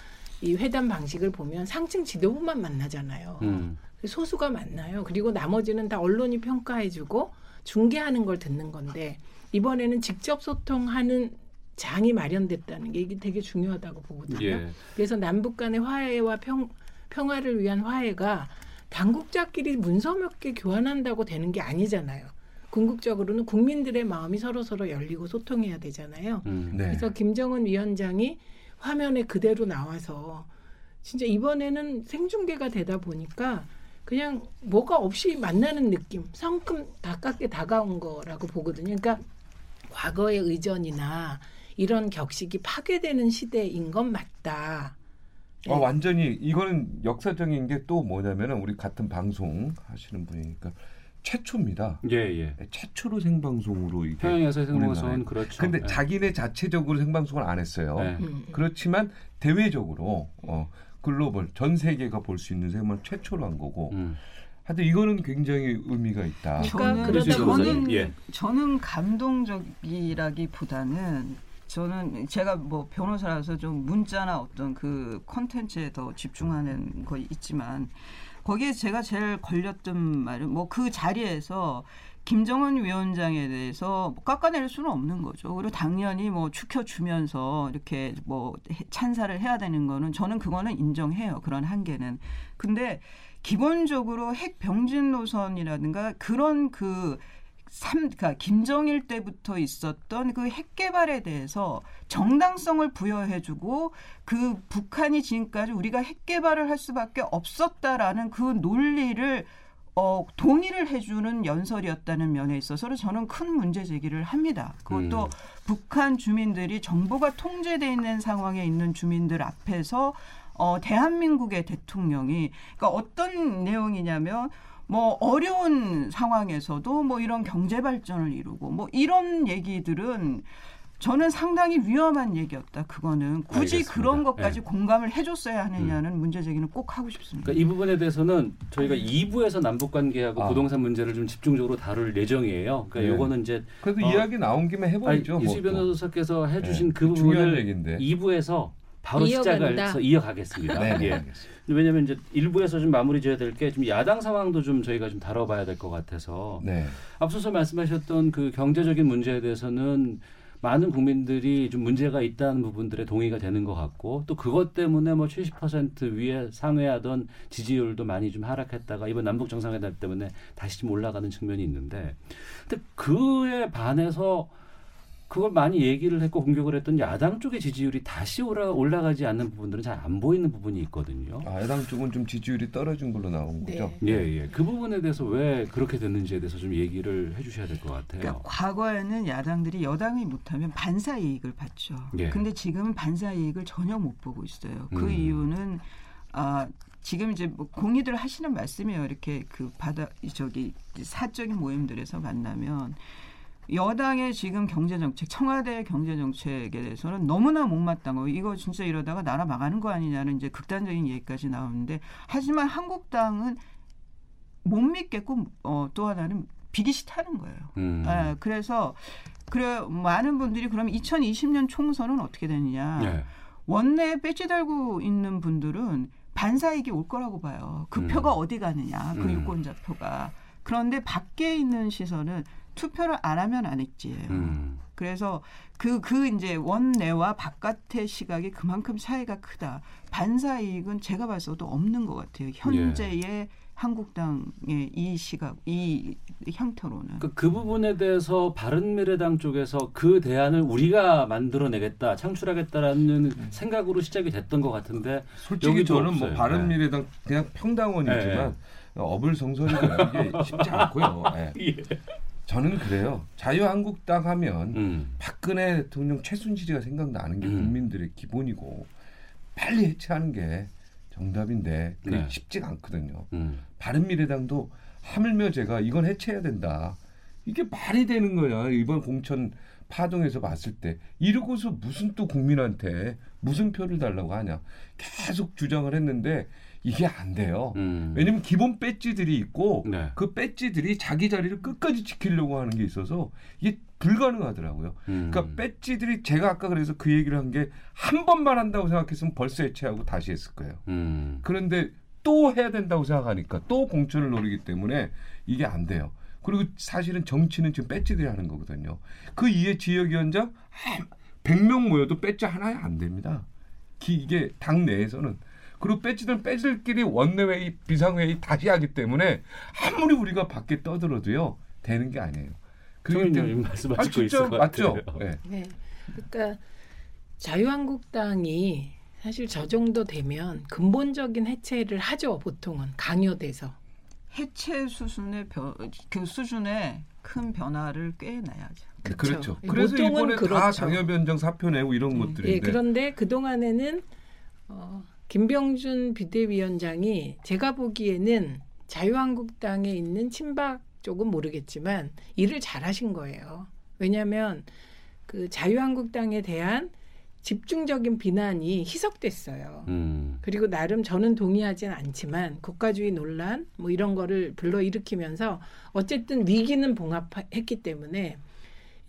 이 회담 방식을 보면 상층 지도부만 만나잖아요. 음. 소수가 만나요. 그리고 나머지는 다 언론이 평가해주고 중계하는 걸 듣는 건데 이번에는 직접 소통하는 장이 마련됐다는 게 이게 되게 중요하다고 보거든요. 예. 그래서 남북 간의 화해와 평, 평화를 위한 화해가 당국자끼리 문서 몇 개 교환한다고 되는 게 아니잖아요. 궁극적으로는 국민들의 마음이 서로 서로 열리고 소통해야 되잖아요. 음, 네. 그래서 김정은 위원장이 화면에 그대로 나와서 진짜 이번에는 생중계가 되다 보니까 그냥 뭐가 없이 만나는 느낌, 성큼 가깝게 다가온 거라고 보거든요. 그러니까 과거의 의전이나 이런 격식이 파괴되는 시대인 건 맞다. 어, 네. 완전히 이거는 역사적인 게 또 뭐냐면은 우리 같은 방송 하시는 분이니까 최초입니다. 예, 예. 네, 최초로 생방송으로 이게 평양에서 생방송은 그렇죠. 근데 예. 자기네 자체적으로 생방송을 안 했어요. 예. 그렇지만 대외적으로 어 글로벌 전 세계가 볼 수 있는 생물 최초로 한 거고. 음. 하여튼 이거는 굉장히 의미가 있다. 저는 저는, 예. 저는 감동적이라기보다는 저는 제가 뭐 변호사라서 좀 문자나 어떤 그 컨텐츠에 더 집중하는 거 있지만 거기에 제가 제일 걸렸던 말은 뭐 그 자리에서 김정은 위원장에 대해서 뭐 깎아낼 수는 없는 거죠. 그리고 당연히 뭐 축혀주면서 이렇게 뭐 찬사를 해야 되는 거는 저는 그거는 인정해요. 그런 한계는. 근데 기본적으로 핵 병진 노선이라든가 그런 그 삼, 그러니까 김정일 때부터 있었던 그 핵 개발에 대해서 정당성을 부여해주고 그 북한이 지금까지 우리가 핵 개발을 할 수밖에 없었다라는 그 논리를 어, 동의를 해주는 연설이었다는 면에 있어서 저는 큰 문제 제기를 합니다. 그것도 음. 북한 주민들이 정부가 통제돼 있는 상황에 있는 주민들 앞에서 어, 대한민국의 대통령이 그러니까 어떤 내용이냐면 뭐 어려운 상황에서도 뭐 이런 경제 발전을 이루고 뭐 이런 얘기들은 저는 상당히 위험한 얘기였다. 그거는 굳이 알겠습니다. 그런 것까지 네. 공감을 해줬어야 하느냐는 음. 문제 제기는 꼭 하고 싶습니다. 그러니까 이 부분에 대해서는 저희가 2부에서 남북 관계하고 아. 부동산 문제를 좀 집중적으로 다룰 예정이에요. 그러니까 네. 요거는 이제 그래도 어, 이야기 나온 김에 해보죠. 이수 뭐 변호사께서 해주신 네. 그 부분을 얘기인데. 2부에서 바로 이어간다. 시작을 해서 이어가겠습니다. 네, 예. 왜냐하면 이제 일부에서 좀 마무리 지어야 될 게 좀 야당 상황도 좀 저희가 좀 다뤄봐야 될 것 같아서 네. 앞서서 말씀하셨던 그 경제적인 문제에 대해서는 많은 국민들이 좀 문제가 있다는 부분들에 동의가 되는 것 같고 또 그것 때문에 뭐 70% 위에 상회하던 지지율도 많이 좀 하락했다가 이번 남북 정상회담 때문에 다시 좀 올라가는 측면이 있는데 근데 그에 반해서 그걸 많이 얘기를 했고 공격을 했던 야당 쪽의 지지율이 다시 올라, 올라가지 않는 부분들은 잘 안 보이는 부분이 있거든요. 아, 야당 쪽은 좀 지지율이 떨어진 걸로 나온 네. 거죠? 예, 예. 그 부분에 대해서 왜 그렇게 됐는지에 대해서 좀 얘기를 해 주셔야 될 것 같아요. 그러니까 과거에는 야당들이 여당이 못하면 반사 이익을 받죠. 예. 근데 지금은 반사 이익을 전혀 못 보고 있어요. 그 음. 이유는 아, 지금 이제 뭐 공의들 하시는 말씀이에요. 이렇게 그 바다 저기 사적인 모임들에서 만나면 여당의 지금 경제 정책, 청와대 경제 정책에 대해서는 너무나 못마땅하고 이거 진짜 이러다가 나라 망하는 거 아니냐는 이제 극단적인 얘기까지 나오는데 하지만 한국당은 못 믿겠고 어, 또 하나는 비기 싫다는 거예요. 음. 예, 그래서 그래 많은 분들이 그럼 2020년 총선은 어떻게 되느냐? 네. 원내에 배지 달고 있는 분들은 반사이익이 올 거라고 봐요. 그 음. 표가 어디 가느냐? 그 음. 유권자 표가. 그런데 밖에 있는 시선은 투표를 안 하면 안 했지예요. 음. 그래서 그, 그 이제 원내와 바깥의 시각이 그만큼 차이가 크다. 반사 이익은 제가 봐서도 없는 것 같아요. 현재의 예. 한국당의 이 시각, 이 형태로는. 그, 그 부분에 대해서 바른미래당 쪽에서 그 대안을 우리가 만들어내겠다, 창출하겠다라는 음. 생각으로 시작이 됐던 것 같은데 솔직히 저는 뭐 없어요. 뭐 바른미래당 네. 그냥 평당원이지만 네. 어불성설이라는 게 쉽지 않고요. 네. 예. 저는 그래요. 자유한국당 하면 음. 박근혜 대통령 최순실이가 생각나는 게 음. 국민들의 기본이고 빨리 해체하는 게 정답인데 그게 네. 쉽지가 않거든요. 음. 바른미래당도 하물며 제가 이건 해체해야 된다. 이게 말이 되는 거야. 이번 공천 파동에서 봤을 때 이러고서 무슨 또 국민한테 무슨 표를 달라고 하냐. 계속 주장을 했는데 이게 안 돼요. 음. 왜냐면 기본 배지들이 있고 네. 그 배지들이 자기 자리를 끝까지 지키려고 하는 게 있어서 이게 불가능하더라고요. 음. 그러니까 배지들이 제가 아까 그래서 그 얘기를 한 게 한 번만 한다고 생각했으면 벌써 해체하고 다시 했을 거예요. 음. 그런데 또 해야 된다고 생각하니까 또 공천을 노리기 때문에 이게 안 돼요. 그리고 사실은 정치는 지금 배지들이 하는 거거든요. 그 이해 지역위원장 100명 모여도 배지 하나에 안 됩니다. 이게 당 내에서는 그리고 배지들 배지들끼리 원내회의 비상회의 다시 하기 때문에 아무리 우리가 밖에 떠들어도요 되는 게 아니에요. 그렇기 말씀하시고 아, 진짜 맞죠? 네. 네. 그러니까 자유한국당이 사실 저 정도 되면 근본적인 해체를 하죠 보통은 강요돼서 해체 수준의 변, 그 수준의 큰 변화를 꾀나야죠. 그렇죠. 그렇죠. 그래서 이번에 그렇죠. 다 장여 변정 사표 내고 이런 네. 것들인데. 예, 그런데 그 동안에는 어, 김병준 비대위원장이 제가 보기에는 자유한국당에 있는 친박 쪽은 모르겠지만 일을 잘하신 거예요. 왜냐하면 그 자유한국당에 대한 집중적인 비난이 희석됐어요. 음. 그리고 나름 저는 동의하지는 않지만 국가주의 논란 뭐 이런 거를 불러일으키면서 어쨌든 위기는 봉합했기 때문에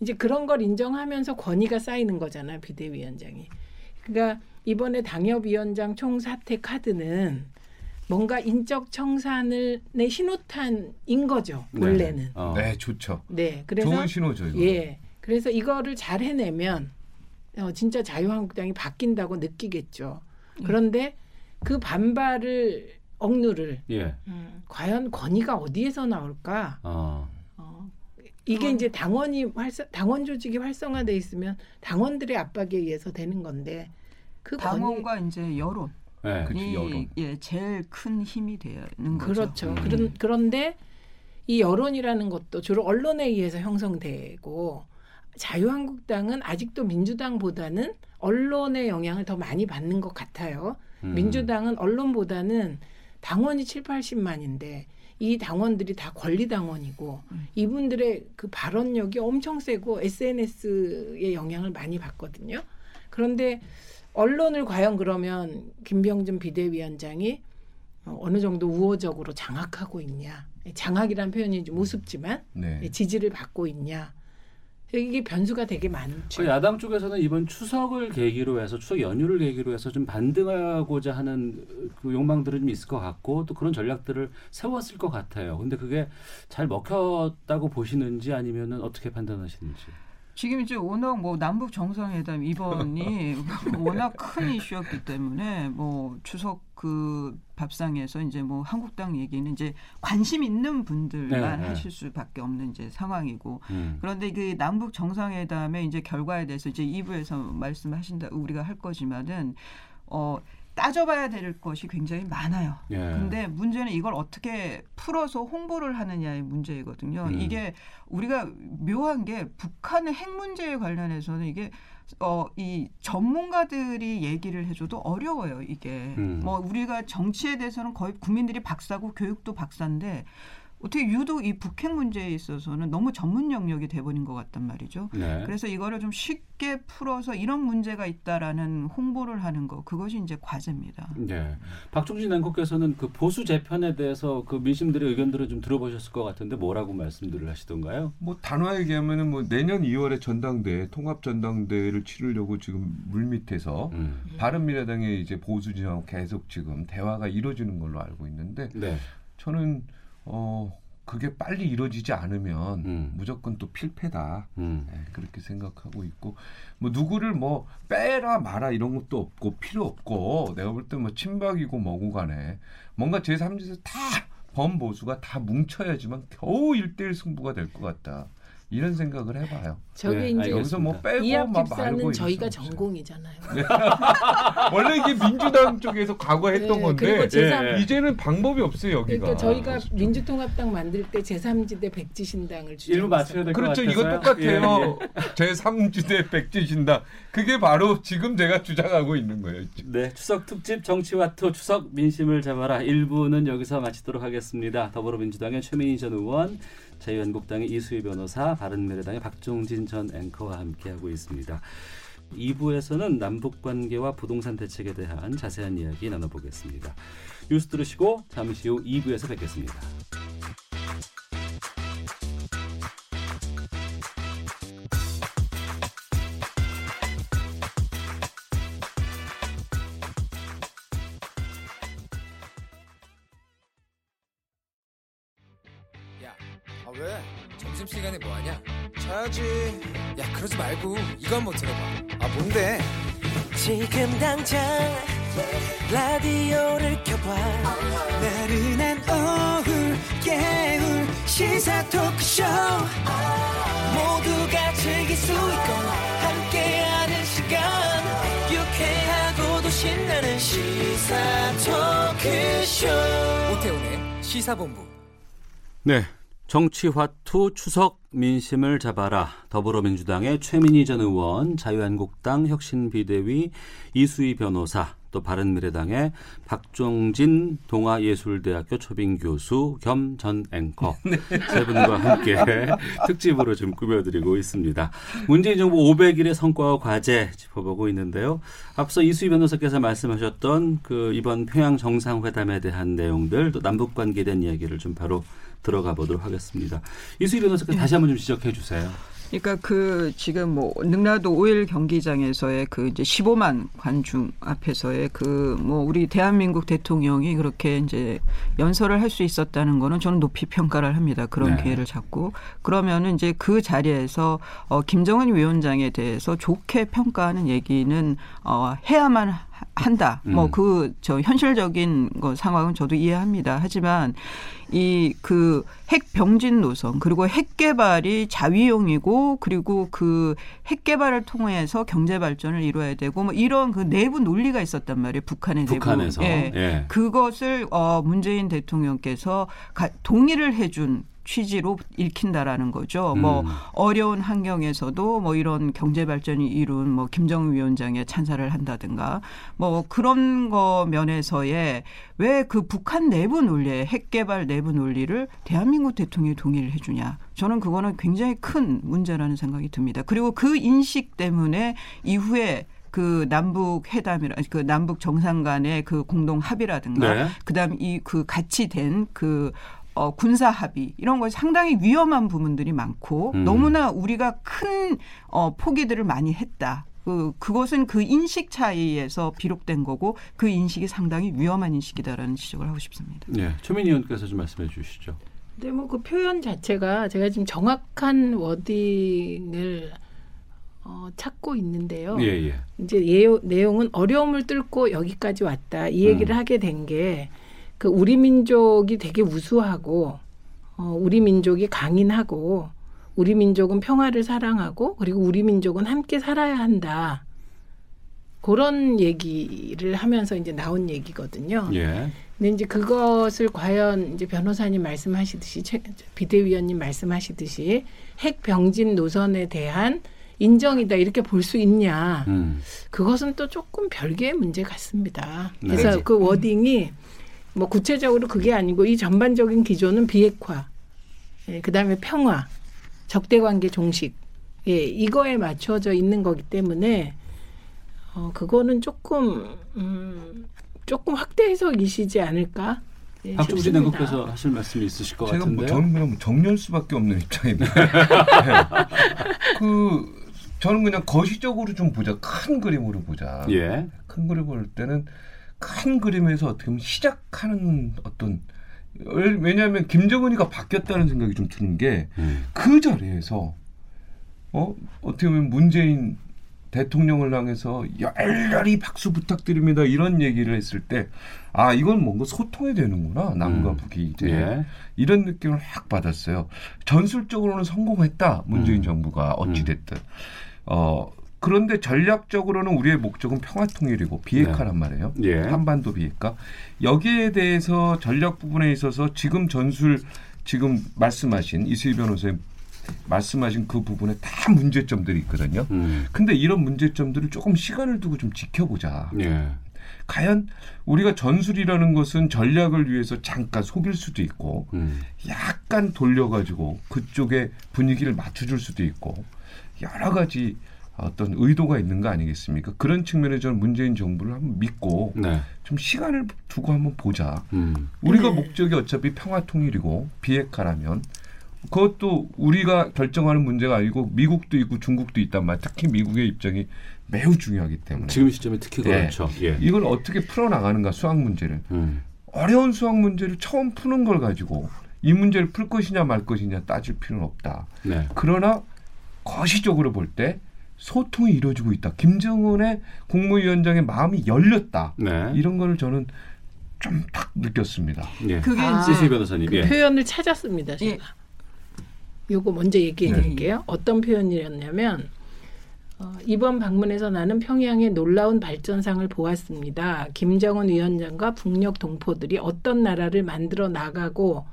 이제 그런 걸 인정하면서 권위가 쌓이는 거잖아요 비대위원장이. 그러니까 이번에 당협위원장 총사퇴 카드는 뭔가 인적 청산을 내 신호탄인 거죠 네. 원래는. 네, 어. 네 좋죠. 네, 그래서 좋은 신호죠. 이거. 예, 그래서 이거를 잘 해내면 어, 진짜 자유한국당이 바뀐다고 느끼겠죠. 예. 그런데 그 반발을 억누를 예. 음, 과연 권위가 어디에서 나올까? 어. 어, 이게 이제 당원이 활성, 당원 조직이 활성화돼 있으면 당원들의 압박에 의해서 되는 건데 그 당원과 권위, 이제 여론. 네, 이, 여론. 예, 제일 큰 힘이 되는 거죠. 그렇죠. 음. 그런 그런데 이 여론이라는 것도 주로 언론에 의해서 형성되고 자유한국당은 아직도 민주당보다는 언론의 영향을 더 많이 받는 것 같아요. 음. 민주당은 언론보다는 당원이 7, 80만인데 이 당원들이 다 권리당원이고 음. 이분들의 그 발언력이 엄청 세고 SNS의 영향을 많이 받거든요. 그런데 언론을 과연 그러면 김병준 비대위원장이 어느 정도 우호적으로 장악하고 있냐. 장악이라는 표현이 좀 우습지만 네. 지지를 받고 있냐. 이게 변수가 되게 많죠. 그 야당 쪽에서는 이번 추석을 계기로 해서 추석 연휴를 계기로 해서 좀 반등하고자 하는 그 욕망들은 좀 있을 것 같고 또 그런 전략들을 세웠을 것 같아요. 근데 그게 잘 먹혔다고 보시는지 아니면은 어떻게 판단하시는지. 지금 이제 워낙 뭐 남북 정상회담 이번이 워낙 큰 이슈였기 때문에 뭐 추석 그 밥상에서 이제 뭐 한국당 얘기는 이제 관심 있는 분들만 네, 네. 하실 수밖에 없는 이제 상황이고 음. 그런데 그 남북 정상회담의 이제 결과에 대해서 이제 2부에서 말씀하신다 우리가 할 거지만은 어 따져봐야 될 것이 굉장히 많아요. 예. 근데 문제는 이걸 어떻게 풀어서 홍보를 하느냐의 문제이거든요. 음. 이게 우리가 묘한 게 북한의 핵 문제에 관련해서는 이게 어, 이 전문가들이 얘기를 해줘도 어려워요, 이게. 음. 뭐, 우리가 정치에 대해서는 거의 국민들이 박사고 교육도 박사인데 어떻게 유독 이 북핵 문제에 있어서는 너무 전문 영역이 돼버린 것 같단 말이죠. 네. 그래서 이거를 좀 쉽게 풀어서 이런 문제가 있다라는 홍보를 하는 거 그것이 이제 과제입니다. 네. 박종진 앵커께서는 그 보수 재편에 대해서 그 민심들의 의견들을 좀 들어보셨을 것 같은데 뭐라고 말씀들을 하시던가요? 뭐 단호하게 얘기하면은 뭐 내년 2월에 전당대 통합 전당대를 치르려고 지금 물밑에서 음. 바른미래당의 이제 보수 진영 계속 지금 대화가 이루어지는 걸로 알고 있는데 네. 저는 어 그게 빨리 이루어지지 않으면 음. 무조건 또 필패다 음. 네, 그렇게 생각하고 있고 뭐 누구를 뭐 빼라 마라 이런 것도 없고 필요 없고 내가 볼 때 뭐 친박이고 뭐고 간에 뭔가 제3지에서 다 범보수가 다 뭉쳐야지만 겨우 일대일 승부가 될 것 같다. 이런 생각을 해봐요. 저게 네, 이제 여기서 뭐 빼고 막 말고 저희가 전공이잖아요. 네. 원래 이게 민주당 쪽에서 과거 했던 네, 건데 제3, 이제는 방법이 없어요 여기가. 그러니까 저희가 그렇죠. 민주통합당 만들 때 제3지대 백지신당을 일부 맞춰야 될것 그렇죠. 이거 똑같아요. 예, 예. 제3지대 백지신당 그게 바로 지금 제가 주장하고 있는 거예요. 네, 추석 특집 정치와투 추석 민심을 잡아라 1부는 여기서 마치도록 하겠습니다. 더불어민주당의 최민희 전 의원 자유한국당의 이수희 변호사, 바른미래당의 박종진 전 앵커와 함께하고 있습니다. 2부에서는 남북 관계와 부동산 대책에 대한 자세한 이야기 나눠보겠습니다. 뉴스 들으시고 잠시 후 2부에서 뵙겠습니다. 시사본부 네 정치화투 추석 민심을 잡아라. 더불어민주당의 최민희 전 의원, 자유한국당 혁신비대위 이수희 변호사, 또 바른미래당의 박종진 동아예술대학교 초빙 교수 겸 전 앵커 네. 세 분과 함께 특집으로 좀 꾸며드리고 있습니다. 문재인 정부 500일의 성과와 과제 짚어보고 있는데요. 앞서 이수희 변호사께서 말씀하셨던 그 이번 평양 정상회담에 대한 내용들 또 남북 관계에 대한 이야기를 좀 바로 들어가 보도록 하겠습니다. 이수희 변호사께서 네. 다시 한번 좀 지적해 주세요. 그러니까 그 지금 뭐 능라도 오일 경기장에서의 그 이제 15만 관중 앞에서의 그 뭐 우리 대한민국 대통령이 그렇게 이제 연설을 할 수 있었다는 거는 저는 높이 평가를 합니다. 그런 네. 기회를 잡고 그러면은 이제 그 자리에서 어 김정은 위원장에 대해서 좋게 평가하는 얘기는 어 해야만 한다. 뭐 음. 뭐그 저 현실적인 거 상황은 저도 이해합니다. 하지만 이 그 핵 병진 노선 그리고 핵 개발이 자위용이고 그리고 그 핵 개발을 통해서 경제 발전을 이루어야 되고 뭐 이런 그 내부 논리가 있었단 말이에요. 북한의 북한에서. 내부. 예. 예. 그것을 어 문재인 대통령께서 가, 동의를 해준 취지로 읽힌다라는 거죠. 뭐 음. 뭐 어려운 환경에서도 뭐 이런 경제 발전이 이룬 뭐 김정은 위원장의 찬사를 한다든가 뭐 그런 거 면에서의 왜 그 북한 내부 논리에 핵 개발 내부 논리를 대한민국 대통령이 동의를 해주냐. 저는 그거는 굉장히 큰 문제라는 생각이 듭니다. 그리고 그 인식 때문에 이후에 그 남북 회담이라 그 남북 정상 간의 그 공동 합의라든가 네. 그다음 이 그 같이 된그 어, 군사 합의 이런 거 상당히 위험한 부분들이 많고 음. 너무나 우리가 큰 어, 포기들을 많이 했다. 그 그것은 그 인식 차이에서 비롯된 거고 그 인식이 상당히 위험한 인식이다라는 지적을 하고 싶습니다. 네, 최민희 의원께서 좀 말씀해 주시죠. 네, 뭐그 표현 자체가 제가 지금 정확한 워딩을 어, 찾고 있는데요. 예, 예. 이제 예요, 내용은 어려움을 뚫고 여기까지 왔다. 이 얘기를 음. 하게 된 게 그 우리 민족이 되게 우수하고 어, 우리 민족이 강인하고 우리 민족은 평화를 사랑하고 그리고 우리 민족은 함께 살아야 한다. 그런 얘기를 하면서 이제 나온 얘기거든요. 예. 근데 이제 그것을 과연 이제 변호사님 말씀하시듯이 비대위원님 말씀하시듯이 핵 병진 노선에 대한 인정이다 이렇게 볼 수 있냐? 음. 그것은 또 조금 별개의 문제 같습니다. 그래서 네. 그 워딩이 뭐 구체적으로 그게 아니고 이 전반적인 기조는 비핵화, 예, 그다음에 평화, 적대 관계 종식, 예, 이거에 맞춰져 있는 거기 때문에 어 그거는 조금 음 조금 확대 해석이시지 않을까? 예, 박종진 의원께서 하실 말씀이 있으실 것 제가 같은데요. 뭐 저는 그냥 정리할 수밖에 없는 입장입니다. 네. 그 저는 그냥 거시적으로 좀 보자, 큰 그림으로 보자. 예. 큰 그림 볼 때는 큰 그림에서 어떻게 보면 시작하는 어떤 왜냐하면 김정은이가 바뀌었다는 생각이 좀 드는 게그 음. 자리에서 어 어떻게 보면 문재인 대통령을 향해서 열렬히 박수 부탁드립니다 이런 얘기를 했을 때 아 이건 뭔가 소통이 되는구나 남과 음. 북이 이제 예. 이런 느낌을 확 받았어요 전술적으로는 성공했다 문재인 음. 정부가 어찌 됐든 음. 어 그런데 전략적으로는 우리의 목적은 평화 통일이고 비핵화란 네. 말이에요. 예. 한반도 비핵화. 여기에 대해서 전략 부분에 있어서 지금 전술 지금 말씀하신 이수희 변호사님 말씀하신 그 부분에 다 문제점들이 있거든요. 음. 근데 이런 문제점들을 조금 시간을 두고 좀 지켜보자. 예. 과연 우리가 전술이라는 것은 전략을 위해서 잠깐 속일 수도 있고 음. 약간 돌려가지고 그쪽에 분위기를 맞춰줄 수도 있고 여러 가지 어떤 의도가 있는 거 아니겠습니까? 그런 측면에 저는 문재인 정부를 한번 믿고 네. 좀 시간을 두고 한번 보자. 음. 우리가 네. 목적이 어차피 평화 통일이고 비핵화라면 그것도 우리가 결정하는 문제가 아니고 미국도 있고 중국도 있단 말이야. 특히 미국의 입장이 매우 중요하기 때문에 지금 시점에 특히 네. 그렇죠. 예. 이걸 어떻게 풀어 나가는가 수학 문제를 음. 어려운 수학 문제를 처음 푸는 걸 가지고 이 문제를 풀 것이냐 말 것이냐 따질 필요는 없다. 네. 그러나 거시적으로 볼때 소통이 이루어지고 있다. 김정은의 국무위원장의 마음이 열렸다. 네. 이런 거를 저는 좀 딱 느꼈습니다. 예. 그게 아, 이제 변호사님 그 예. 표현을 찾았습니다. 제가. 예. 요거 먼저 얘기해 네. 드릴게요. 네. 어떤 표현이었냐면 어, 이번 방문에서 나는 평양의 놀라운 발전상을 보았습니다. 김정은 위원장과 북녘 동포들이 어떤 나라를 만들어 나가고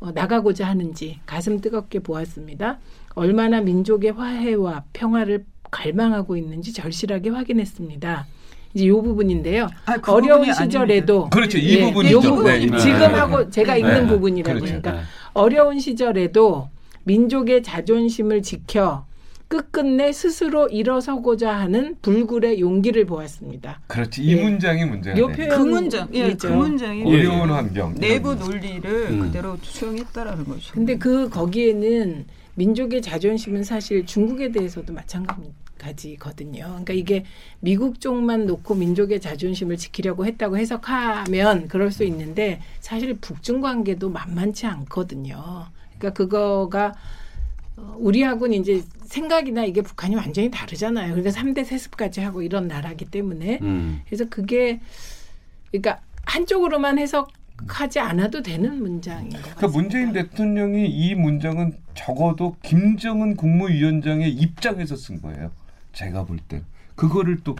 어, 나가고자 하는지 가슴 뜨겁게 보았습니다. 얼마나 민족의 화해와 평화를 갈망하고 있는지 절실하게 확인했습니다. 이제 요 부분인데요. 아, 그 어려운 시절에도 그렇죠. 이 예, 부분이죠. 부분, 네, 지금 하고 제가 네. 읽는 부분이라고 그렇죠. 그러니까 어려운 시절에도 민족의 자존심을 지켜 끝끝내 스스로 일어서고자 하는 불굴의 용기를 보았습니다. 그렇지 이 예. 문장이 문제가 그 문장, 예, 그 문장이 어려운 환경 내부 논리를 음. 그대로 수용했다라는 거죠. 근데 그 거기에는 민족의 자존심은 사실 중국에 대해서도 마찬가지거든요. 그러니까 이게 미국 쪽만 놓고 민족의 자존심을 지키려고 했다고 해석하면 그럴 수 있는데 사실 북중 관계도 만만치 않거든요. 그러니까 그거가 어, 우리하고는 이제 생각이나 이게 북한이 완전히 다르잖아요. 그러니까 3대 세습까지 하고 이런 나라기 때문에. 음. 그래서 그게 그러니까 한쪽으로만 해석 하지 않아도 되는 문장인 것 그러니까 문재인 대통령이 이 문장은 적어도 김정은 국무위원장의 입장에서 쓴 거예요. 제가 볼 때. 그거를 또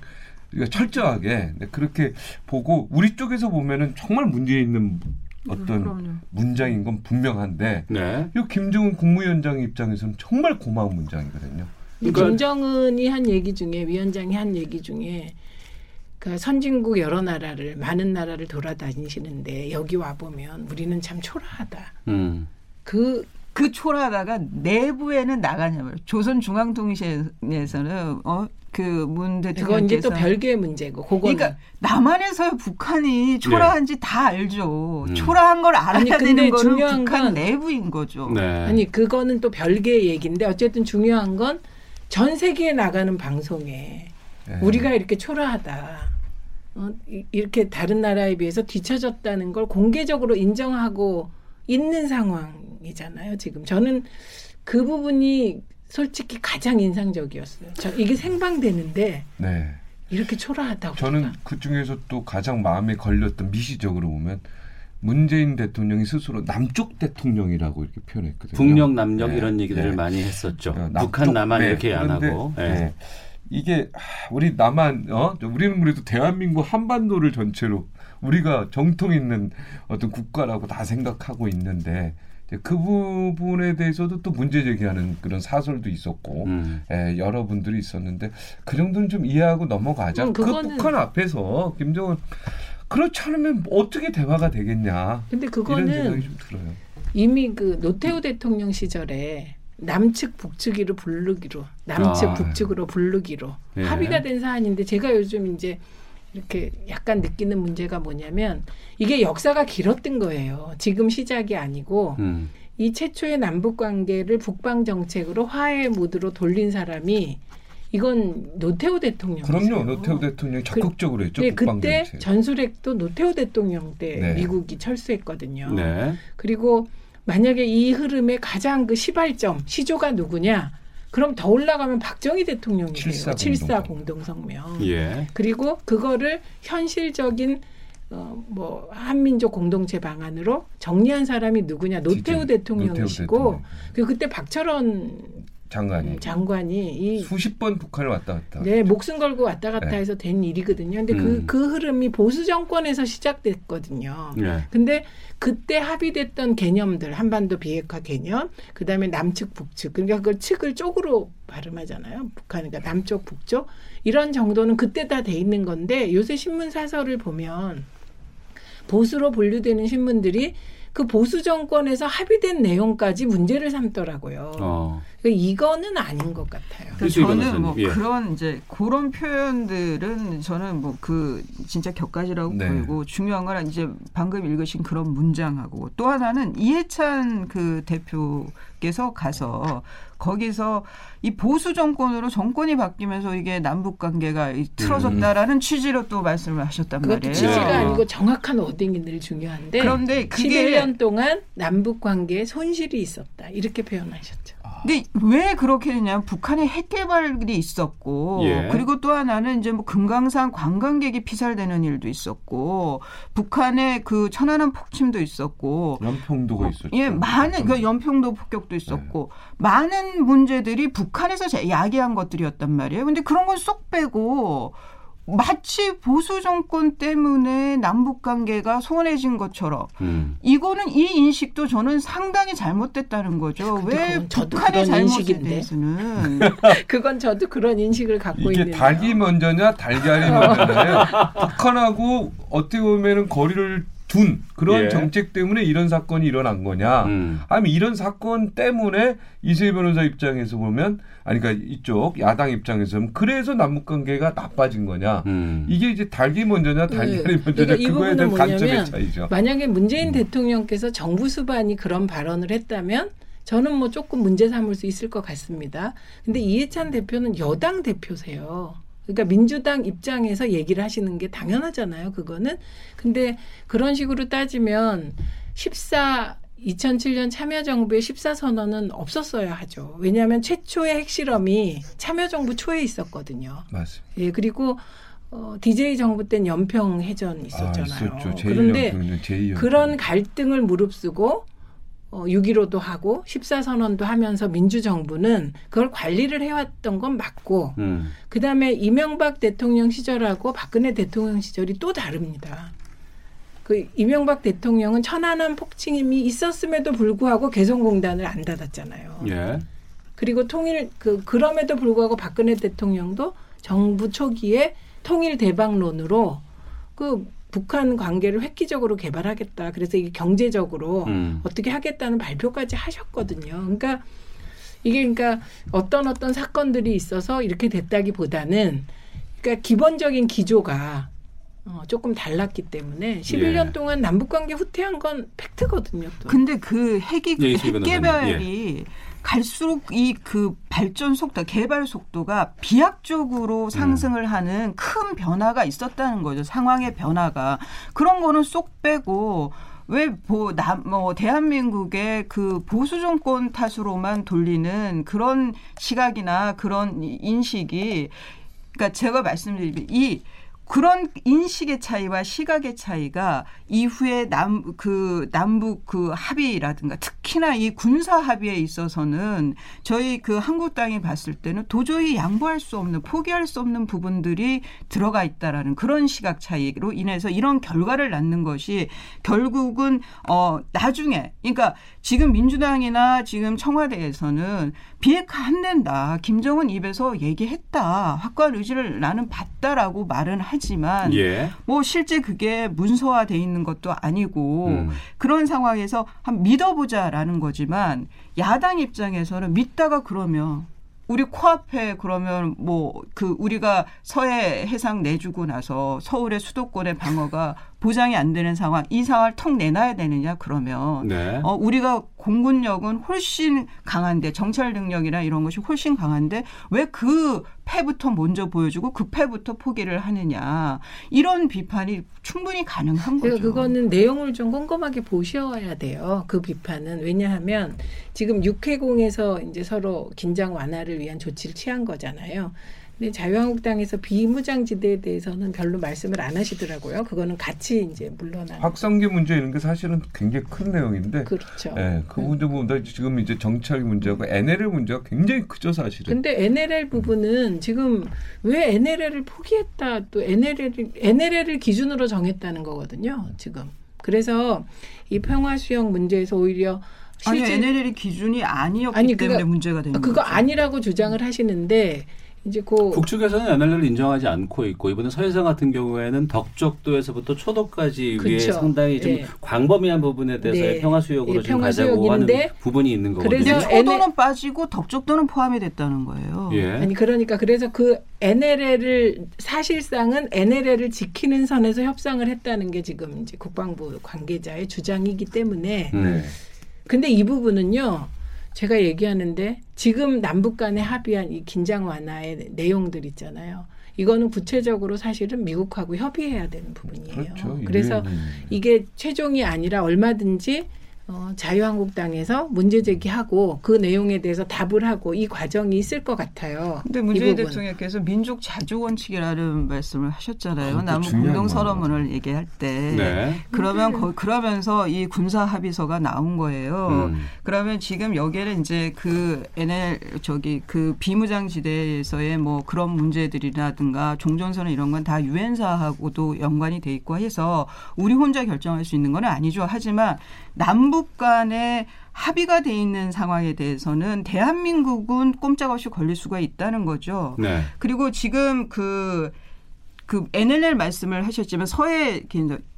철저하게 그렇게 보고 우리 쪽에서 보면은 정말 문제 있는 어떤 음, 문장인 건 분명한데 네. 이 김정은 국무위원장 입장에서는 정말 고마운 문장이거든요. 그러니까 김정은이 한 얘기 중에 위원장이 한 얘기 중에 그 선진국 여러 나라를 많은 나라를 돌아다니시는데 여기 와 보면 우리는 참 초라하다. 음. 그, 그 초라하다가 내부에는 나가냐고요. 조선중앙통신에서는 어, 그 문 대통령께서 그건 이제 또 별개의 문제고 그거는. 그러니까 남한에서 북한이 초라한지 네. 다 알죠. 음. 초라한 걸 알아야 아니, 되는 거는 중요한 북한 건, 내부인 거죠. 네. 아니 그거는 또 별개의 얘기인데 어쨌든 중요한 건 전 세계에 나가는 방송에 네. 우리가 이렇게 초라하다. 어, 이렇게 다른 나라에 비해서 뒤처졌다는 걸 공개적으로 인정하고 있는 상황이잖아요. 지금 저는 그 부분이 솔직히 가장 인상적이었어요. 저 이게 생방되는데 네. 이렇게 초라하다고. 저는 그 중에서 또 가장 마음에 걸렸던 미시적으로 보면 문재인 대통령이 스스로 남쪽 대통령이라고 이렇게 표현했거든요. 북녘 남녘 네. 이런 얘기들을 네. 많이 했었죠. 어, 남쪽, 북한 남한 네. 이렇게 안 하고. 이게 우리 남한 어 우리는 그래도 대한민국 한반도를 전체로 우리가 정통 있는 어떤 국가라고 다 생각하고 있는데 그 부분에 대해서도 또 문제 제기하는 그런 사설도 있었고 음. 예, 여러분들이 있었는데 그 정도는 좀 이해하고 넘어가자. 음, 그 북한 앞에서 김정은 그렇지 않으면 어떻게 대화가 되겠냐. 근데 그거는 이런 생각이 좀 들어요. 이미 그 노태우 대통령 시절에 남측 북측으로 부르기로 남측 아. 북측으로 부르기로 예. 합의가 된 사안인데 제가 요즘 이제 이렇게 약간 느끼는 문제가 뭐냐면 이게 역사가 길었던 거예요. 지금 시작이 아니고 음. 이 최초의 남북 관계를 북방 정책으로 화해 모드로 돌린 사람이 이건 노태우 대통령. 그럼요, 노태우 대통령이 그 적극적으로 했죠. 네, 그때 정책. 전술핵도 노태우 대통령 때 네. 미국이 철수했거든요. 네. 그리고 만약에 이 흐름의 가장 그 시발점 시조가 누구냐? 그럼 더 올라가면 박정희 대통령이에요. 7사, 공동성명. 예. 그리고 그거를 현실적인 어, 뭐 한민족 공동체 방안으로 정리한 사람이 누구냐 노태우 대통령이시고 노태우 대통령. 그 그때 박철원 장관이 음, 장관이 이 수십 번 북한을 왔다 갔다 네 목숨 걸고 왔다 갔다 네. 해서 된 일이거든요. 근데 그그 음. 그 흐름이 보수 정권에서 시작됐거든요. 네. 근데 그때 합의됐던 개념들 한반도 비핵화 개념, 그다음에 남측 북측 그러니까 그걸 측을 쪽으로 발음하잖아요. 북한 그러니까 남쪽 북쪽 이런 정도는 그때 다 돼 있는 건데 요새 신문 사설을 보면 보수로 분류되는 신문들이 그 보수 정권에서 합의된 내용까지 문제를 삼더라고요. 어. 그러니까 이거는 아닌 것 같아요. 그러니까 저는 뭐 예. 그런 이제 그런 표현들은 저는 뭐 그 진짜 격가지라고 네. 보이고 중요한 건 이제 방금 읽으신 그런 문장하고 또 하나는 이해찬 그 대표께서 가서 거기서 이 보수 정권으로 정권이 바뀌면서 이게 남북 관계가 틀어졌다라는 음. 취지로 또 말씀을 하셨단 말이에요. 취지가 네. 아니고 정확한 워딩이 늘 중요한데 그런데 그게 11년 동안 남북 관계에 손실이 있었다 이렇게 표현하셨죠. 근데 왜 그렇게 되냐면 북한의 핵 개발이 있었고 예. 그리고 또 하나는 이제 뭐 금강산 관광객이 피살되는 일도 있었고 북한의 그 천안함 폭침도 있었고 연평도가 어, 있었죠. 예, 많은 그 연평도 폭격도 있었고 네. 많은 문제들이 북한에서 야기한 것들이었단 말이에요. 근데 그런 건 쏙 빼고 마치 보수 정권 때문에 남북 관계가 소원해진 것처럼 음. 이거는 이 인식도 저는 상당히 잘못됐다는 거죠. 왜 북한의 잘못에 대해서는 그건 저도 그런 인식을 갖고 이게 있는 닭이 먼저냐 달걀이 먼저냐 북한하고 어떻게 보면은 거리를 둔 그런 예. 정책 때문에 이런 사건이 일어난 거냐 음. 아니면 이런 사건 때문에 이세 변호사 입장에서 보면 아니 그러니까 이쪽 야당 입장에서 보면 그래서 남북 관계가 나빠진 거냐 음. 이게 이제 달기 먼저냐 네. 달걀이 네. 먼저냐 그러니까 그거에 대한 관점의 차이죠. 만약에 문재인 음. 대통령께서 정부 수반이 그런 발언을 했다면 저는 뭐 조금 문제 삼을 수 있을 것 같습니다. 근데 이해찬 대표는 여당 대표세요. 그러니까 민주당 입장에서 얘기를 하시는 게 당연하잖아요. 그거는. 근데 그런 식으로 따지면 14 2007년 참여정부의 14선언은 없었어야 하죠. 왜냐하면 최초의 핵실험이 참여정부 초에 있었거든요. 맞습니다. 예, 그리고 어, DJ 정부 땐 연평 해전 있었잖아요. 아, 그런데 그런 갈등을 무릅쓰고 어, 6.15도 하고 14선언도 하면서 민주정부는 그걸 관리를 해왔던 건 맞고 음. 그다음에 이명박 대통령 시절하고 박근혜 대통령 시절이 또 다릅니다. 그 이명박 대통령은 천안함 폭침이 있었음에도 불구하고 개성공단을 안 닫았잖아요. 예. 그리고 통일 그 그럼에도 불구하고 박근혜 대통령도 정부 초기에 통일 대박론으로 그 북한 관계를 획기적으로 개발하겠다. 그래서 이게 경제적으로 음. 어떻게 하겠다는 발표까지 하셨거든요. 그러니까 이게 그러니까 어떤 어떤 사건들이 있어서 이렇게 됐다기보다는 그러니까 기본적인 기조가 어, 조금 달랐기 때문에 11년 예. 동안 남북 관계 후퇴한 건 팩트거든요. 또. 근데 그 핵이 예, 핵개발이 예. 갈수록 이 그 발전 속도, 개발 속도가 비약적으로 상승을 음. 하는 큰 변화가 있었다는 거죠. 상황의 변화가. 그런 거는 쏙 빼고 왜뭐 대한민국의 그 보수 정권 탓으로만 돌리는 그런 시각이나 그런 인식이 그러니까 제가 말씀드리면 이 그런 인식의 차이와 시각의 차이가 이후에 남 그 남북 그 합의라든가 특히나 이 군사 합의에 있어서는 저희 그 한국 땅이 봤을 때는 도저히 양보할 수 없는 포기할 수 없는 부분들이 들어가 있다라는 그런 시각 차이로 인해서 이런 결과를 낳는 것이 결국은 어 나중에 그러니까 지금 민주당이나 지금 청와대에서는 비핵화 안 된다. 김정은 입에서 얘기했다. 확고한 의지를 나는 봤다라고 말은 하지만 예. 뭐 실제 그게 문서화돼 있는 것도 아니고 음. 그런 상황에서 한 믿어보자라는 거지만 야당 입장에서는 믿다가 그러면 우리 코앞에 그러면 뭐 그 우리가 서해 해상 내주고 나서 서울의 수도권의 방어가 보장이 안 되는 상황, 이 상황을 턱 내놔야 되느냐 그러면 네. 어 우리가 공군력은 훨씬 강한데 정찰 능력이나 이런 것이 훨씬 강한데 왜 그 패부터 먼저 보여주고 그 패부터 포기를 하느냐 이런 비판이 충분히 가능한 거죠. 그거는 내용을 좀 꼼꼼하게 보셔야 돼요. 그 비판은 왜냐하면 지금 육해공에서 이제 서로 긴장 완화를 위한 조치를 취한 거잖아요. 근데 자유한국당에서 비무장지대에 대해서는 별로 말씀을 안 하시더라고요. 그거는 같이 이제 물러나. 확성기 문제 이런 게 사실은 굉장히 큰 내용인데. 그렇죠. 네, 그 문제 보면 지금 이제 정찰 문제하고 NLL 문제가 굉장히 크죠, 사실은. 근데 NLL 부분은 지금 왜 NLL을 포기했다 또 NLL NLL을 기준으로 정했다는 거거든요, 지금. 그래서 이 평화 수용 문제에서 오히려 아니 NLL이 기준이 아니었기 아니, 때문에 그거, 문제가 되는 그거 거죠. 아니라고 주장을 하시는데 이제 그 북측에서는 NLL을 인정하지 않고 있고 이번에 서해상 같은 경우에는 덕적도에서부터 초도까지 그쵸. 위에 상당히 좀 예. 광범위한 부분에 대해서 네. 평화 수역으로 예, 지금 가자고 하는 부분이 있는 거거든요. 그래서 초도는 빠지고 덕적도는 포함이 됐다는 거예요. 예. 아니 그러니까 그래서 그 NLL을 사실상은 NLL을 지키는 선에서 협상을 했다는 게 지금 이제 국방부 관계자의 주장이기 때문에 음. 근데 이 부분은요. 제가 얘기하는데 지금 남북 간에 합의한 이 긴장 완화의 내용들 있잖아요. 이거는 구체적으로 사실은 미국하고 협의해야 되는 부분이에요. 그렇죠. 그래서 네, 네, 네. 이게 최종이 아니라 얼마든지 어, 자유한국당에서 문제 제기하고 그 내용에 대해서 답을 하고 이 과정이 있을 것 같아요. 근데 문재인 대통령께서 민족 자주 원칙이라는 말씀을 하셨잖아요. 남북 공동 선언문을 얘기할 때 네. 그러면 거, 그러면서 이 군사 합의서가 나온 거예요. 음. 그러면 지금 여기에는 이제 그 NL 저기 그 비무장지대에서의 뭐 그런 문제들이라든가 종전선언 이런 건 다 유엔사하고도 연관이 돼 있고 해서 우리 혼자 결정할 수 있는 건 아니죠. 하지만 남북 간에 합의가 돼 있는 상황에 대해서는 대한민국은 꼼짝없이 걸릴 수가 있다는 거죠. 네. 그리고 지금 그, 그 NLL 말씀을 하셨지만 서해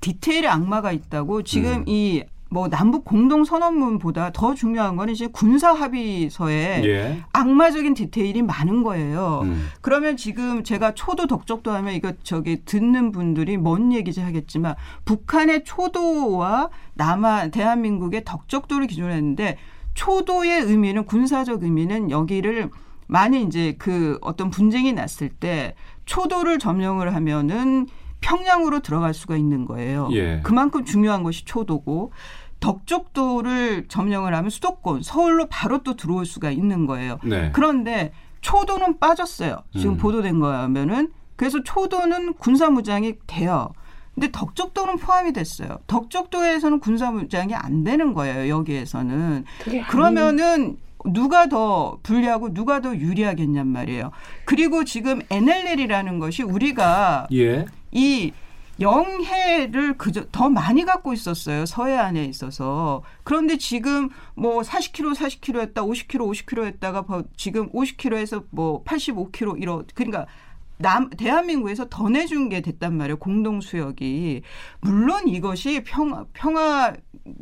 디테일의 악마가 있다고 지금 음. 이 뭐 남북 공동 선언문보다 더 중요한 거는 이제 군사 합의서에 예. 악마적인 디테일이 많은 거예요. 음. 그러면 지금 제가 초도 덕적도 하면 이거 저기 듣는 분들이 뭔 얘기지 하겠지만 북한의 초도와 남한 대한민국의 덕적도를 기준으로 했는데 초도의 의미는 군사적 의미는 여기를 만약 이제 그 어떤 분쟁이 났을 때 초도를 점령을 하면은 평양으로 들어갈 수가 있는 거예요. 예. 그만큼 중요한 것이 초도고 덕적도를 점령을 하면 수도권 서울로 바로 또 들어올 수가 있는 거예요. 네. 그런데 초도는 빠졌어요. 지금 음. 보도된 거면은 그래서 초도는 군사무장이 돼요. 근데 덕적도는 포함이 됐어요. 덕적도에서는 군사무장이 안 되는 거예요. 여기에서는. 그러면은 누가 더 불리하고 누가 더 유리하겠냔 말이에요. 그리고 지금 NLL이라는 것이 우리가 예. 이 영해를 그저 더 많이 갖고 있었어요. 서해안에 있어서. 그런데 지금 뭐 40km, 40km 했다, 50km, 50km 했다가 지금 50km에서 뭐 85km 이러 그러니까 남 대한민국에서 더 내준 게 됐단 말이에요. 공동 수역이 물론 이것이 평 평화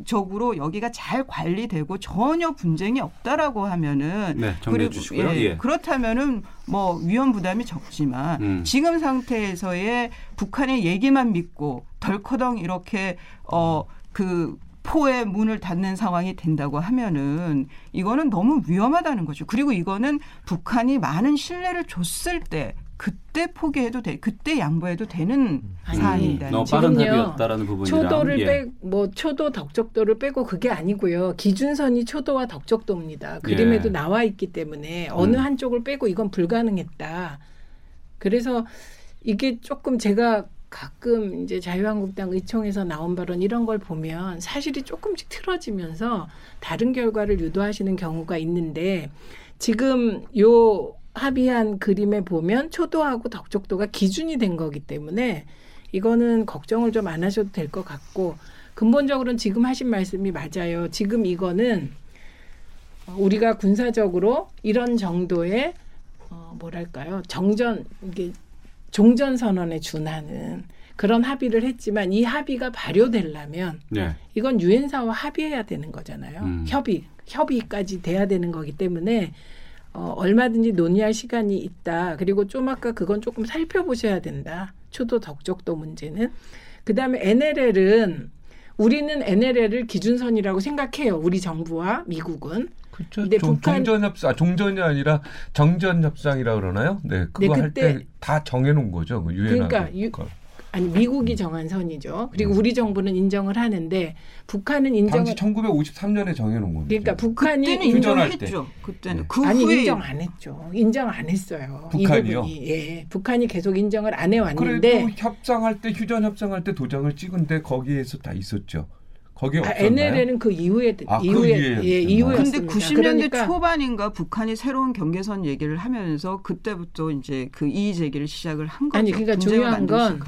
적으로 여기가 잘 관리되고 전혀 분쟁이 없다라고 하면은 네, 그리고 주시고요. 예, 예. 그렇다면은 뭐 위험 부담이 적지만 음. 지금 상태에서의 북한의 얘기만 믿고 덜커덩 이렇게 어그 포의 문을 닫는 상황이 된다고 하면은 이거는 너무 위험하다는 거죠. 그리고 이거는 북한이 많은 신뢰를 줬을 때 그때 포기해도 돼, 그때 양보해도 되는 음. 사안입니다. 너무 빠른 답이었다라는 부분이랑 초도를 예. 빼, 뭐 초도 덕적도를 빼고 그게 아니고요. 기준선이 초도와 덕적도입니다. 그림에도 예. 나와 있기 때문에 어느 음. 한쪽을 빼고 이건 불가능했다. 그래서 이게 조금 제가 가끔 이제 자유한국당 의총에서 나온 발언 이런 걸 보면 사실이 조금씩 틀어지면서 다른 결과를 유도하시는 경우가 있는데 지금 요 합의한 그림에 보면 초도하고 덕적도가 기준이 된 거기 때문에 이거는 걱정을 좀 안 하셔도 될 것 같고 근본적으로는 지금 하신 말씀이 맞아요. 지금 이거는 우리가 군사적으로 이런 정도의 어 뭐랄까요 정전 이게 종전 선언에 준하는 그런 합의를 했지만 이 합의가 발효되려면 네. 이건 유엔사와 합의해야 되는 거잖아요. 음. 협의 협의까지 돼야 되는 거기 때문에 어, 얼마든지 논의할 시간이 있다. 그리고 좀 아까 그건 조금 살펴보셔야 된다. 초도 덕적도 문제는. 그 다음에 NLL은 우리는 NLL을 기준선이라고 생각해요. 우리 정부와 미국은. 그렇죠. 근데 종, 북한 종전 협상, 아, 종전이 아니라 정전 협상이라 그러나요? 네, 그거 네, 할 때 다 정해놓은 거죠. 그 유엔하고. 그러니까 유, 아니 미국이 정한 선이죠. 그리고 음. 우리 정부는 인정을 하는데 북한은 인정을 당시 1953년에 정해놓은 겁니다. 그러니까 북한이 인정했죠. 그때는 그 아니 후에 인정 안 했죠. 인정 안 했어요. 북한이요? 예, 북한이 계속 인정을 안 해왔는데 그래도 협상할 때 휴전 협상할 때 도장을 찍은데 거기에서 다 있었죠. 거기에 아, NLL은 그 이후에 아, 그 이후에 그 예, 이후에 근데 90년대 그러니까. 초반인가 북한이 새로운 경계선 얘기를 하면서 그때부터 이제 그 이의 제기를 시작을 한 거죠. 아니 그러니까 중요한 건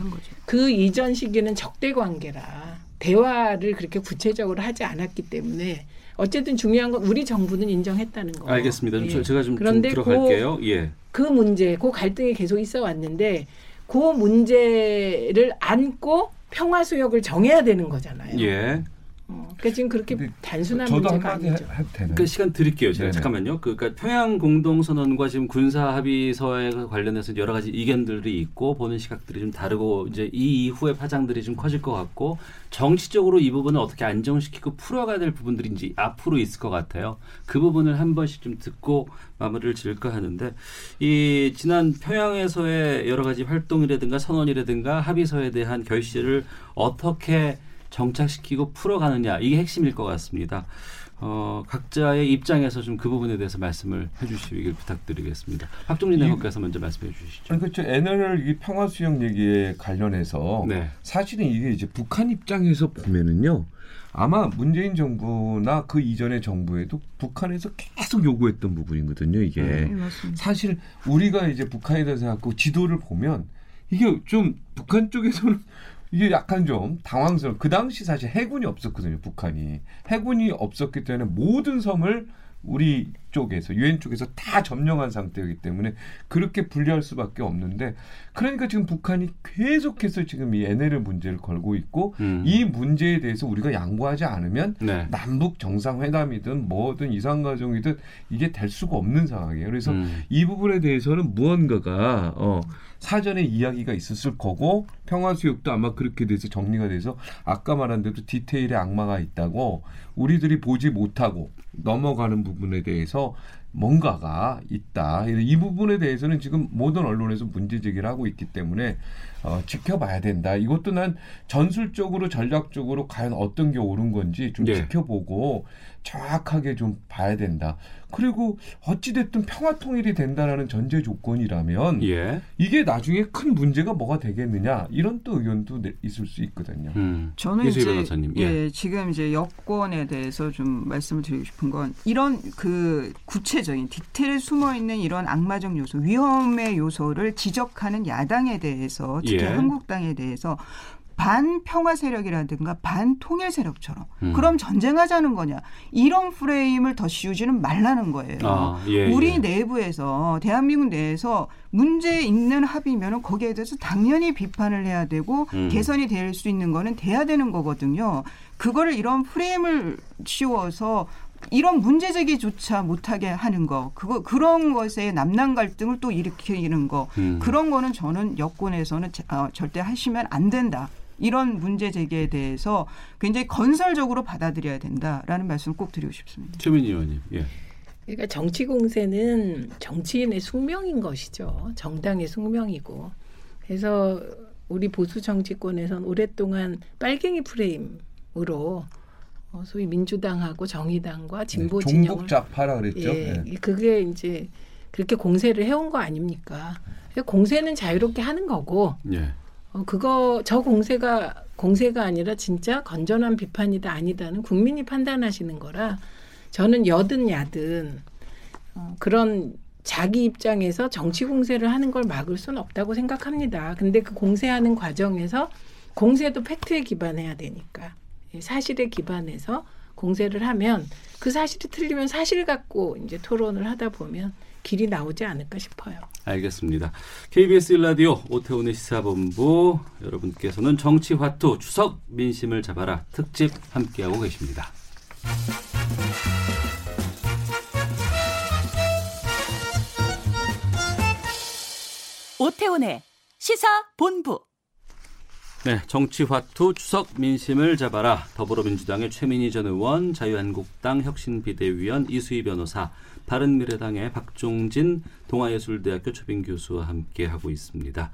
그 이전 시기는 적대 관계라 대화를 그렇게 구체적으로 하지 않았기 때문에 어쨌든 중요한 건 우리 정부는 인정했다는 거. 알겠습니다. 예. 제가 좀, 그런데 좀 들어갈게요. 그, 예. 그 문제, 그 갈등이 계속 있어 왔는데 그 문제를 안고 평화 수역을 정해야 되는 거잖아요. 예. 어, 그러니까 지금 그렇게 단순한 문제가 아니죠. 그 시간 드릴게요. 제가 네네. 잠깐만요. 그, 그러니까 평양 공동 선언과 지금 군사 합의서에 관련해서 여러 가지 이견들이 있고 보는 시각들이 좀 다르고 이제 이 이후의 파장들이 좀 커질 것 같고 정치적으로 이 부분을 어떻게 안정시키고 풀어가야 될 부분들이 이제 앞으로 있을 것 같아요. 그 부분을 한 번씩 좀 듣고 마무리를 지을까 하는데 이 지난 평양에서의 여러 가지 활동이라든가 선언이라든가 합의서에 대한 결실을 어떻게 정착시키고 풀어가느냐 이게 핵심일 것 같습니다. 어, 각자의 입장에서 좀 그 부분에 대해서 말씀을 해주시길 부탁드리겠습니다. 박종진 대표께서 먼저 말씀해 주시죠. 그렇죠. NLL 이 평화 수용 얘기에 관련해서 네. 사실은 이게 이제 북한 입장에서 보면은요. 아마 문재인 정부나 그 이전의 정부에도 북한에서 계속 요구했던 부분이거든요. 이게 네, 사실 우리가 이제 북한에 대해서 갖고 지도를 보면 이게 좀 북한 쪽에서는 이게 약간 좀 당황스러워. 그 당시 사실 해군이 없었거든요, 북한이. 해군이 없었기 때문에 모든 섬을 우리 쪽에서 유엔 쪽에서 다 점령한 상태이기 때문에 그렇게 분리할 수밖에 없는데 그러니까 지금 북한이 계속해서 지금 이 NLL 문제를 걸고 있고 음. 이 문제에 대해서 우리가 양보하지 않으면 네. 남북 정상회담이든 뭐든 이상가정이든 이게 될 수가 없는 상황이에요. 그래서 음. 이 부분에 대해서는 무언가가 어 사전에 이야기가 있었을 거고 평화수역도 아마 그렇게 돼서 정리가 돼서 아까 말한 대로 디테일에 악마가 있다고 우리들이 보지 못하고 넘어가는 부분에 대해서 뭔가가 있다. 이 부분에 대해서는 지금 모든 언론에서 문제 제기를 하고 있기 때문에 어, 지켜봐야 된다. 이것도 난 전술적으로 전략적으로 과연 어떤 게 옳은 건지 좀 네. 지켜보고 정확하게 좀 봐야 된다. 그리고 어찌됐든 평화 통일이 된다라는 전제 조건이라면 예. 이게 나중에 큰 문제가 뭐가 되겠느냐 이런 또 의견도 있을 수 있거든요. 음. 저는 이제 변호사님. 예. 예. 지금 이제 여권에 대해서 좀 말씀을 드리고 싶은 건 이런 그 구체적인 디테일에 숨어 있는 이런 악마적 요소, 위험의 요소를 지적하는 야당에 대해서 특히 예. 한국당에 대해서 반평화 세력이라든가 반통일 세력처럼 음. 그럼 전쟁하자는 거냐 이런 프레임을 더 씌우지는 말라는 거예요. 아, 예, 우리 예. 내부에서 대한민국 내에서 문제 있는 합의면은 거기에 대해서 당연히 비판을 해야 되고 음. 개선이 될 수 있는 거는 돼야 되는 거거든요. 그거를 이런 프레임을 씌워서 이런 문제 제기조차 못하게 하는 거, 그거 그런 것에 남남 갈등을 또 일으키는 거, 음. 그런 거는 저는 여권에서는 어, 절대 하시면 안 된다. 이런 문제 제기에 대해서 굉장히 건설적으로 받아들여야 된다라는 말씀을 꼭 드리고 싶습니다. 최민희 의원님. 예. 그러니까 정치 공세는 정치인의 숙명인 것이죠. 정당의 숙명이고. 그래서 우리 보수 정치권에선 오랫동안 빨갱이 프레임으로 어, 소위 민주당하고 정의당과 진보 네, 진영을 종북 좌파라 그랬죠. 예, 네. 그게 이제 그렇게 공세를 해온 거 아닙니까? 공세는 자유롭게 하는 거고 예. 어, 그거 저 공세가 공세가 아니라 진짜 건전한 비판이다 아니다는 국민이 판단하시는 거라 저는 여든 야든 어, 그런 자기 입장에서 정치 공세를 하는 걸 막을 수는 없다고 생각합니다. 근데 그 공세하는 과정에서 공세도 팩트에 기반해야 되니까 사실에 기반해서 공세를 하면 그 사실이 틀리면 사실 갖고 이제 토론을 하다 보면 길이 나오지 않을까 싶어요. 알겠습니다. KBS 일라디오 오태훈의 시사본부 여러분께서는 정치화투 추석 민심을 잡아라 특집 함께하고 계십니다. 오태훈의 시사본부 네, 정치화투 추석 민심을 잡아라. 더불어민주당의 최민희 전 의원, 자유한국당 혁신비대위원 이수희 변호사, 바른미래당의 박종진 동아예술대학교 초빙 교수와 함께 하고 있습니다.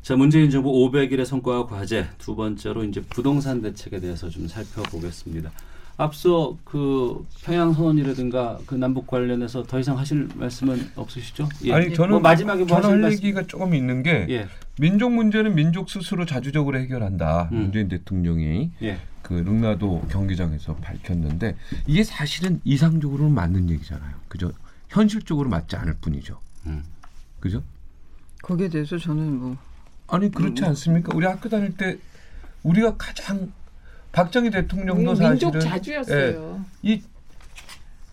자, 문재인 정부 500일의 성과와 과제 두 번째로 이제 부동산 대책에 대해서 좀 살펴보겠습니다. 앞서 그 평양 선언이라든가 그 남북 관련해서 더 이상 하실 말씀은 없으시죠? 예. 아니 저는 뭐 마지막에 뭐 저는 할 얘기가 조금 있는 게 예. 민족 문제는 민족 스스로 자주적으로 해결한다. 음. 문재인 대통령이 예. 그 릉나도 경기장에서 밝혔는데 이게 사실은 이상적으로는 맞는 얘기잖아요. 그죠? 현실적으로 맞지 않을 뿐이죠. 음. 그죠? 거기에 대해서 저는 뭐 아니 그렇지 뭐, 않습니까? 우리 학교 다닐 때 우리가 가장 박정희 대통령도 사실은 민족 자주였어요. 예, 이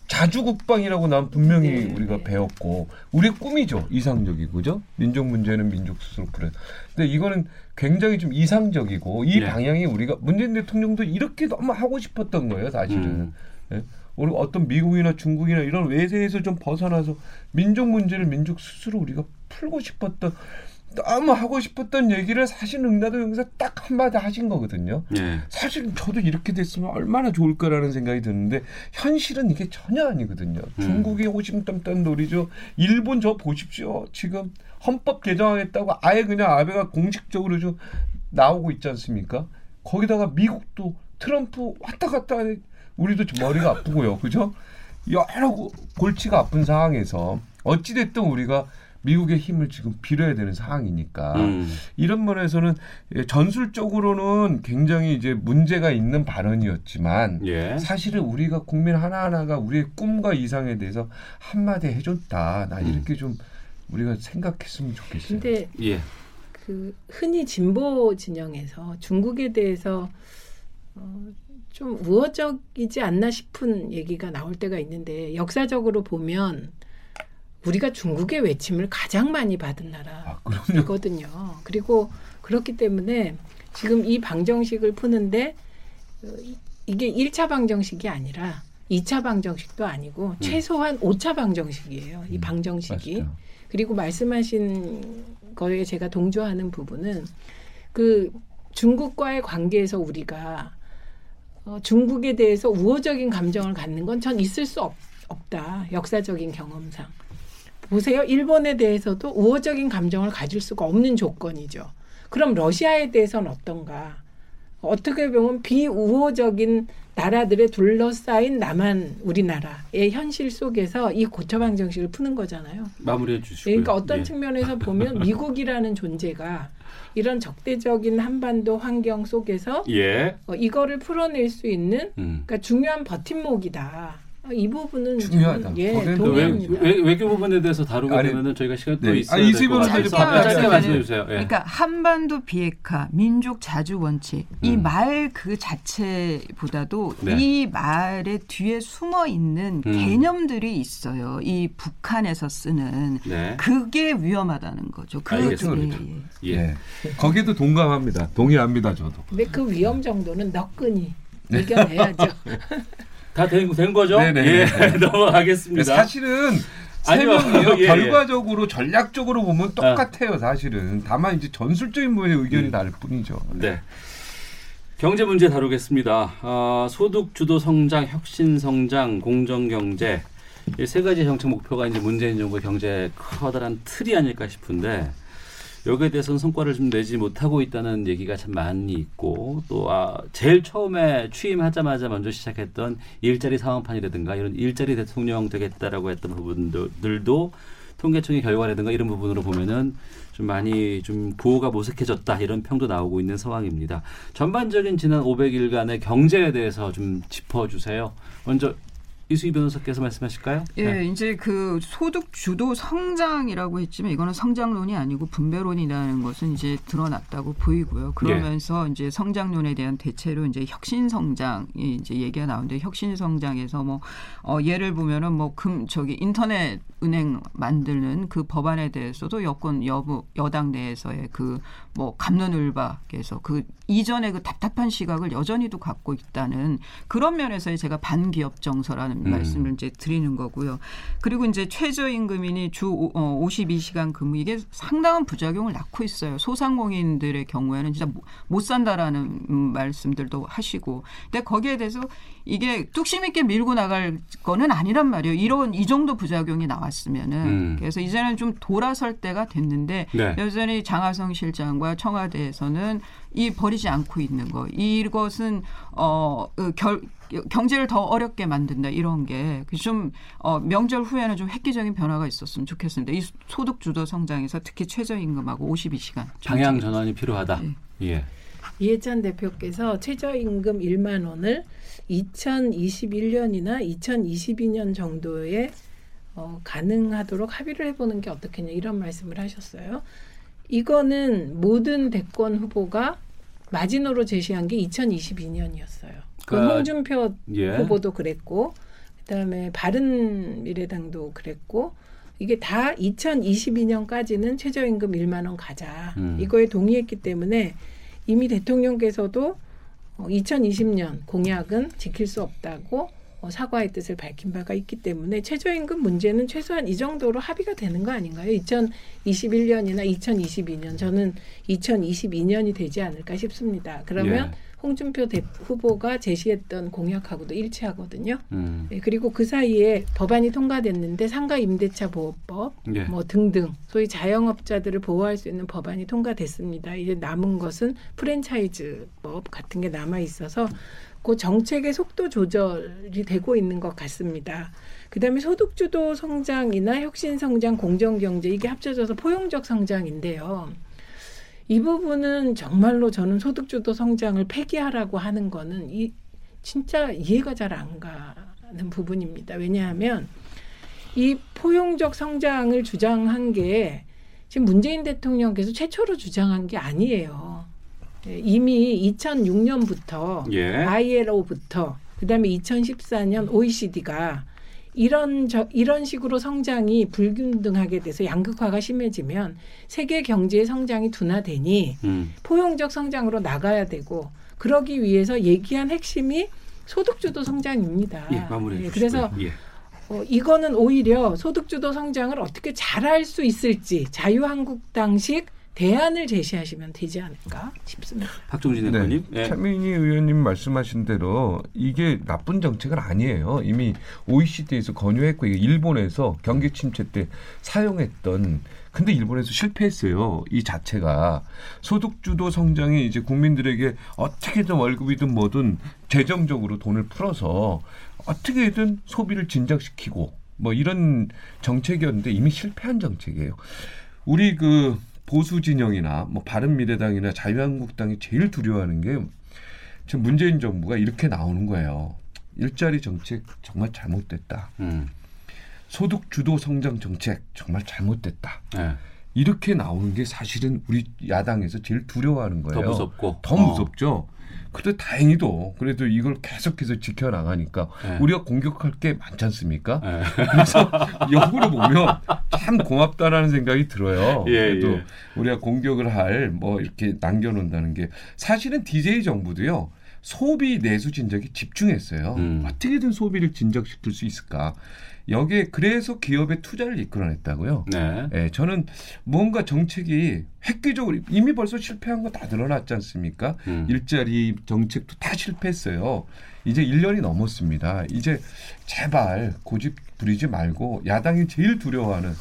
자주 국방이라고 난 분명히 네, 우리가 네. 배웠고 우리 꿈이죠 이상적이고 그죠 민족 문제는 민족 스스로 풀어 근데 이거는 굉장히 좀 이상적이고 이 네. 방향이 우리가 문재인 대통령도 이렇게 너무 하고 싶었던 거예요 사실은 음. 예? 우리 어떤 미국이나 중국이나 이런 외세에서 좀 벗어나서 민족 문제를 민족 스스로 우리가 풀고 싶었던 너무 하고 싶었던 얘기를 사실 응나도 여기서 딱 한마디 하신 거거든요. 네. 사실 저도 이렇게 됐으면 얼마나 좋을까라는 생각이 드는데 현실은 이게 전혀 아니거든요. 음. 중국이 오심땀땀 놀이죠. 일본 저 보십시오. 지금 헌법 개정하겠다고 아예 그냥 아베가 공식적으로 좀 나오고 있지 않습니까? 거기다가 미국도 트럼프 왔다 갔다 하는 우리도 머리가 아프고요. 그죠? 여러 골치가 아픈 상황에서 어찌됐든 우리가 미국의 힘을 지금 빌어야 되는 상황이니까 음. 이런 면에서는 전술적으로는 굉장히 이제 문제가 있는 발언이었지만 예. 사실은 우리가 국민 하나하나가 우리의 꿈과 이상에 대해서 한마디 해줬다. 나 음. 이렇게 음. 좀 우리가 생각했으면 좋겠어요. 근데 예. 그 흔히 진보 진영에서 중국에 대해서 어, 좀 우호적이지 않나 싶은 얘기가 나올 때가 있는데 역사적으로 보면 우리가 중국의 외침을 가장 많이 받은 나라거든요. 아, 그리고 그렇기 때문에 지금 이 방정식을 푸는데 어, 이게 1차 방정식이 아니라 2차 방정식도 아니고 음. 최소한 5차 방정식이에요. 이 음, 방정식이. 음, 그리고 말씀하신 거에 제가 동조하는 부분은 그 중국과의 관계에서 우리가 어, 중국에 대해서 우호적인 감정을 갖는 건 전 있을 수 없, 없다. 역사적인 경험상. 보세요. 일본에 대해서도 우호적인 감정을 가질 수가 없는 조건이죠. 그럼 러시아에 대해서는 어떤가? 어떻게 보면 비우호적인 나라들에 둘러싸인 남한 우리나라의 현실 속에서 이 고처방 정식을 푸는 거잖아요. 마무리해 주시고. 그러니까 어떤 예. 측면에서 보면 미국이라는 존재가 이런 적대적인 한반도 환경 속에서 예. 어, 이거를 풀어낼 수 있는 음. 그러니까 중요한 버팀목이다. 아, 이 부분은 중요하다. 예, 동의합니다. 외, 외, 교 부분에 대해서 다루게 아니, 되면은 저희가 시간 또 네. 있어요. 아, 이세 분은 짧게, 짧게 말씀해 주세요. 예. 그러니까 한반도 비핵화, 민족 자주 원칙 음. 이말 그 자체보다도 네. 이 말의 뒤에 숨어 있는 음. 개념들이 있어요. 이 북한에서 쓰는 네. 그게 위험하다는 거죠. 그 알겠습니다. 예. 예. 거기도 동감합니다. 동의합니다, 저도. 근데 그 위험 정도는 너끈히 이겨내야죠. 다된 된 거죠? 네네. 예, 넘어가겠습니다. 사실은 세 명이요. 예, 예, 결과적으로 전략적으로 보면 똑같아요. 사실은 다만 이제 전술적인 부분의 의견이 음. 다를 뿐이죠. 네. 경제 문제 다루겠습니다. 어, 소득 주도 성장, 혁신 성장, 공정 경제 이 세 가지 정책 목표가 이제 문재인 정부 경제 커다란 틀이 아닐까 싶은데 여기에 대해서는 성과를 좀 내지 못하고 있다는 얘기가 참 많이 있고 또 아, 제일 처음에 취임하자마자 먼저 시작했던 일자리 상황판이라든가 이런 일자리 대통령 되겠다라고 했던 부분들도 통계청의 결과라든가 이런 부분으로 보면은 좀 많이 좀 보호가 모색해졌다 이런 평도 나오고 있는 상황입니다. 전반적인 지난 500일간의 경제에 대해서 좀 짚어주세요. 먼저 이수희 변호사께서 말씀하실까요? 예, 네. 이제 그 소득 주도 성장이라고 했지만 이거는 성장론이 아니고 분배론이라는 것은 이제 드러났다고 보이고요. 그러면서 예. 이제 성장론에 대한 대체로 이제 혁신 성장이 이제 얘기가 나오는데 혁신 성장에서 뭐 어, 예를 보면은 뭐 금 저기 인터넷 은행 만드는 그 법안에 대해서도 여권 여부 여당 내에서의 그 뭐 감론을박에서 그 이전의 그 답답한 시각을 여전히도 갖고 있다는 그런 면에서의 제가 반기업 정서라는 음. 말씀을 이제 드리는 거고요. 그리고 이제 최저임금이니 주 어, 52시간 근무 이게 상당한 부작용을 낳고 있어요. 소상공인들의 경우에는 진짜 못 산다라는 음, 말씀들도 하시고. 근데 거기에 대해서 이게 뚝심 있게 밀고 나갈 거는 아니란 말이에요. 이런 이 정도 부작용이 나왔으면은 음. 그래서 이제는 좀 돌아설 때가 됐는데 네. 여전히 장하성 실장과 청와대에서는 이 버리지 않고 있는 거 이것은 어그 결, 경제를 더 어렵게 만든다 이런 게좀 어, 명절 후에는 좀 획기적인 변화가 있었으면 좋겠습니다. 이 소득 주도 성장에서 특히 최저임금하고 52시간 방향 전환이 필요하다. 네. 예. 이해찬 대표께서 최저임금 1만 원을 2021년이나 2022년 정도에 어, 가능하도록 합의를 해보는 게 어떻겠냐 이런 말씀을 하셨어요. 이거는 모든 대권 후보가 마지노로 제시한 게 2022년이었어요. 그 그러니까, 홍준표 예. 후보도 그랬고 그다음에 바른 미래당도 그랬고 이게 다 2022년까지는 최저임금 1만 원 가자. 음. 이거에 동의했기 때문에 이미 대통령께서도 2020년 어, 공약은 지킬 수 없다고 어, 사과의 뜻을 밝힌 바가 있기 때문에 최저임금 문제는 최소한 이 정도로 합의가 되는 거 아닌가요? 2021년이나 2022년 저는 2022년이 되지 않을까 싶습니다. 그러면 예. 홍준표 대, 후보가 제시했던 공약하고도 일치하거든요. 음. 네, 그리고 그 사이에 법안이 통과됐는데 상가 임대차 보호법 예. 뭐 등등 소위 자영업자들을 보호할 수 있는 법안이 통과됐습니다. 이제 남은 것은 프랜차이즈법 같은 게 남아 있어서 그 정책의 속도 조절이 되고 있는 것 같습니다. 그다음에 소득주도 성장이나 혁신 성장, 공정 경제 이게 합쳐져서 포용적 성장인데요. 이 부분은 정말로 저는 소득주도 성장을 폐기하라고 하는 거는 이 진짜 이해가 잘 안 가는 부분입니다. 왜냐하면 이 포용적 성장을 주장한 게 지금 문재인 대통령께서 최초로 주장한 게 아니에요. 예, 이미 2006년부터 예. ILO부터 그다음에 2014년 OECD가 이런 저 이런 식으로 성장이 불균등하게 돼서 양극화가 심해지면 세계 경제의 성장이 둔화되니 음. 포용적 성장으로 나가야 되고 그러기 위해서 얘기한 핵심이 소득주도 성장입니다. 예, 마무리 예, 그래서 예. 어, 이거는 오히려 소득주도 성장을 어떻게 잘할 수 있을지 자유한국당식 대안을 제시하시면 되지 않을까 싶습니다. 박종진 의원님. 네. 네. 차민희 의원님 말씀하신 대로 이게 나쁜 정책은 아니에요. 이미 OECD에서 권유했고 일본에서 경기 침체 때 사용했던 근데 일본에서 실패했어요. 이 자체가 소득 주도 성장이 이제 국민들에게 어떻게든 월급이든 뭐든 재정적으로 돈을 풀어서 어떻게든 소비를 진작시키고 뭐 이런 정책이었는데 이미 실패한 정책이에요. 우리 그 보수 진영이나 뭐 바른 미래당이나 자유한국당이 제일 두려워하는 게 지금 문재인 정부가 이렇게 나오는 거예요. 일자리 정책 정말 잘못됐다. 음. 소득 주도 성장 정책 정말 잘못됐다. 네. 이렇게 나오는 게 사실은 우리 야당에서 제일 두려워하는 거예요. 더 무섭고 더 무섭죠. 어. 그래도 다행히도 그래도 이걸 계속해서 지켜나가니까 네. 우리가 공격할 게 많지 않습니까? 네. 그래서 역으로 보면 참 고맙다라는 생각이 들어요. 예, 그래도 예. 우리가 공격을 할 뭐 이렇게 남겨놓는다는 게 사실은 DJ 정부도요. 소비 내수 진작에 집중했어요. 음. 어떻게든 소비를 진작시킬 수 있을까? 여기에 그래서 기업의 투자를 이끌어냈다고요. 네. 네. 저는 뭔가 정책이 획기적으로 이미 벌써 실패한 거 다 드러났지 않습니까? 음. 일자리 정책도 다 실패했어요. 이제 1년이 넘었습니다. 이제 제발 고집 부리지 말고 야당이 제일 두려워하는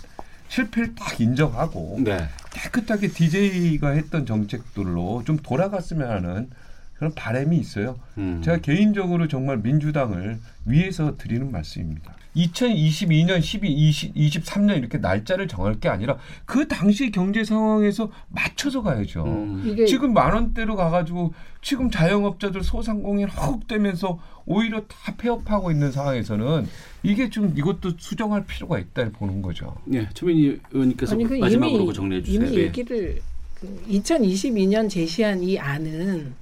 실패를 딱 인정하고 네. 깨끗하게 DJ가 했던 정책들로 좀 돌아갔으면 하는 그런 바람이 있어요. 음. 제가 개인적으로 정말 민주당을 위해서 드리는 말씀입니다. 2022년 12, 20, 23년 이렇게 날짜를 정할 게 아니라 그 당시 경제 상황에서 맞춰서 가야죠. 음. 지금 만 원대로 가가지고 지금 자영업자들 소상공인 헉되면서 오히려 다 폐업하고 있는 상황에서는 이게 좀 이것도 수정할 필요가 있다 보는 거죠. 네, 최민희 의원님께서 아니, 그 마지막으로 이미, 정리해 주세요. 이미 네. 얘기를 그 2022년 제시한 이 안은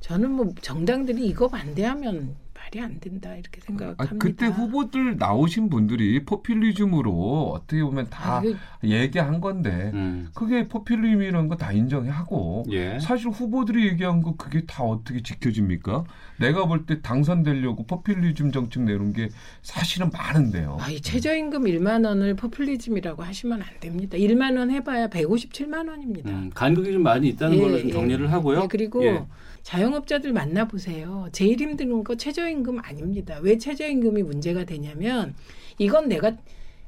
저는 뭐 정당들이 이거 반대하면 말이 안 된다 이렇게 생각합니다. 아, 그때 후보들 나오신 분들이 포퓰리즘으로 어떻게 보면 다 아, 그, 얘기한 건데 음. 그게 포퓰리즘이라는 거 다 인정하고 예. 사실 후보들이 얘기한 거 그게 다 어떻게 지켜집니까? 내가 볼 때 당선되려고 포퓰리즘 정책 내놓은 게 사실은 많은데요. 아, 이 최저임금 1만 원을 포퓰리즘이라고 하시면 안 됩니다. 1만 원 해봐야 157만 원입니다. 음, 간극이 좀 많이 있다는 예, 걸로 좀 예. 정리를 하고요. 예, 그리고 예. 자영업자들 만나보세요. 제일 힘든 거 최저임금 아닙니다. 왜 최저임금이 문제가 되냐면 이건 내가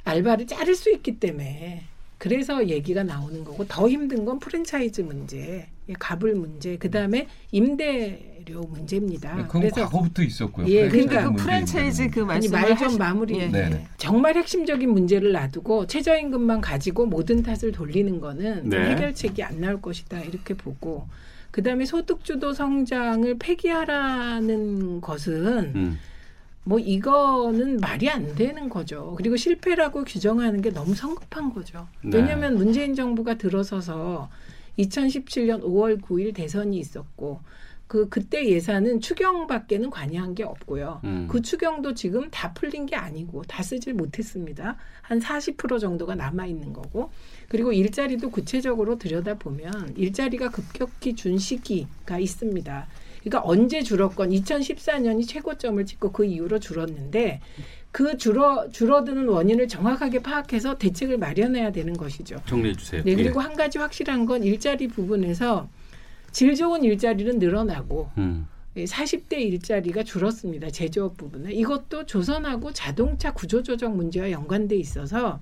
알바를 자를 수 있기 때문에 그래서 얘기가 나오는 거고 더 힘든 건 프랜차이즈 문제, 갑을 문제, 그 다음에 임대료 문제입니다. 네, 그건 그래서 과거부터 있었고요. 예, 그러니까 그 프랜차이즈 그 말씀 말좀 마무리. 예. 네. 정말 핵심적인 문제를 놔두고 최저임금만 가지고 모든 탓을 돌리는 거는 네. 해결책이 안 나올 것이다 이렇게 보고 그 다음에 소득주도 성장을 폐기하라는 것은 음. 뭐 이거는 말이 안 되는 거죠. 그리고 실패라고 규정하는 게 너무 성급한 거죠. 네. 왜냐하면 문재인 정부가 들어서서 2017년 5월 9일 대선이 있었고 그 그때 예산은 추경밖에는 관여한 게 없고요. 음. 그 추경도 지금 다 풀린 게 아니고 다 쓰질 못했습니다. 한 40% 정도가 남아 있는 거고 그리고 일자리도 구체적으로 들여다보면 일자리가 급격히 준 시기가 있습니다. 그러니까 언제 줄었건 2014년이 최고점을 찍고 그 이후로 줄었는데 그 줄어 줄어드는 원인을 정확하게 파악해서 대책을 마련해야 되는 것이죠. 정리해 주세요. 네, 그리고 예. 한 가지 확실한 건 일자리 부분에서 질 좋은 일자리는 늘어나고 음. 40대 일자리가 줄었습니다. 제조업 부분은 이것도 조선하고 자동차 구조조정 문제와 연관돼 있어서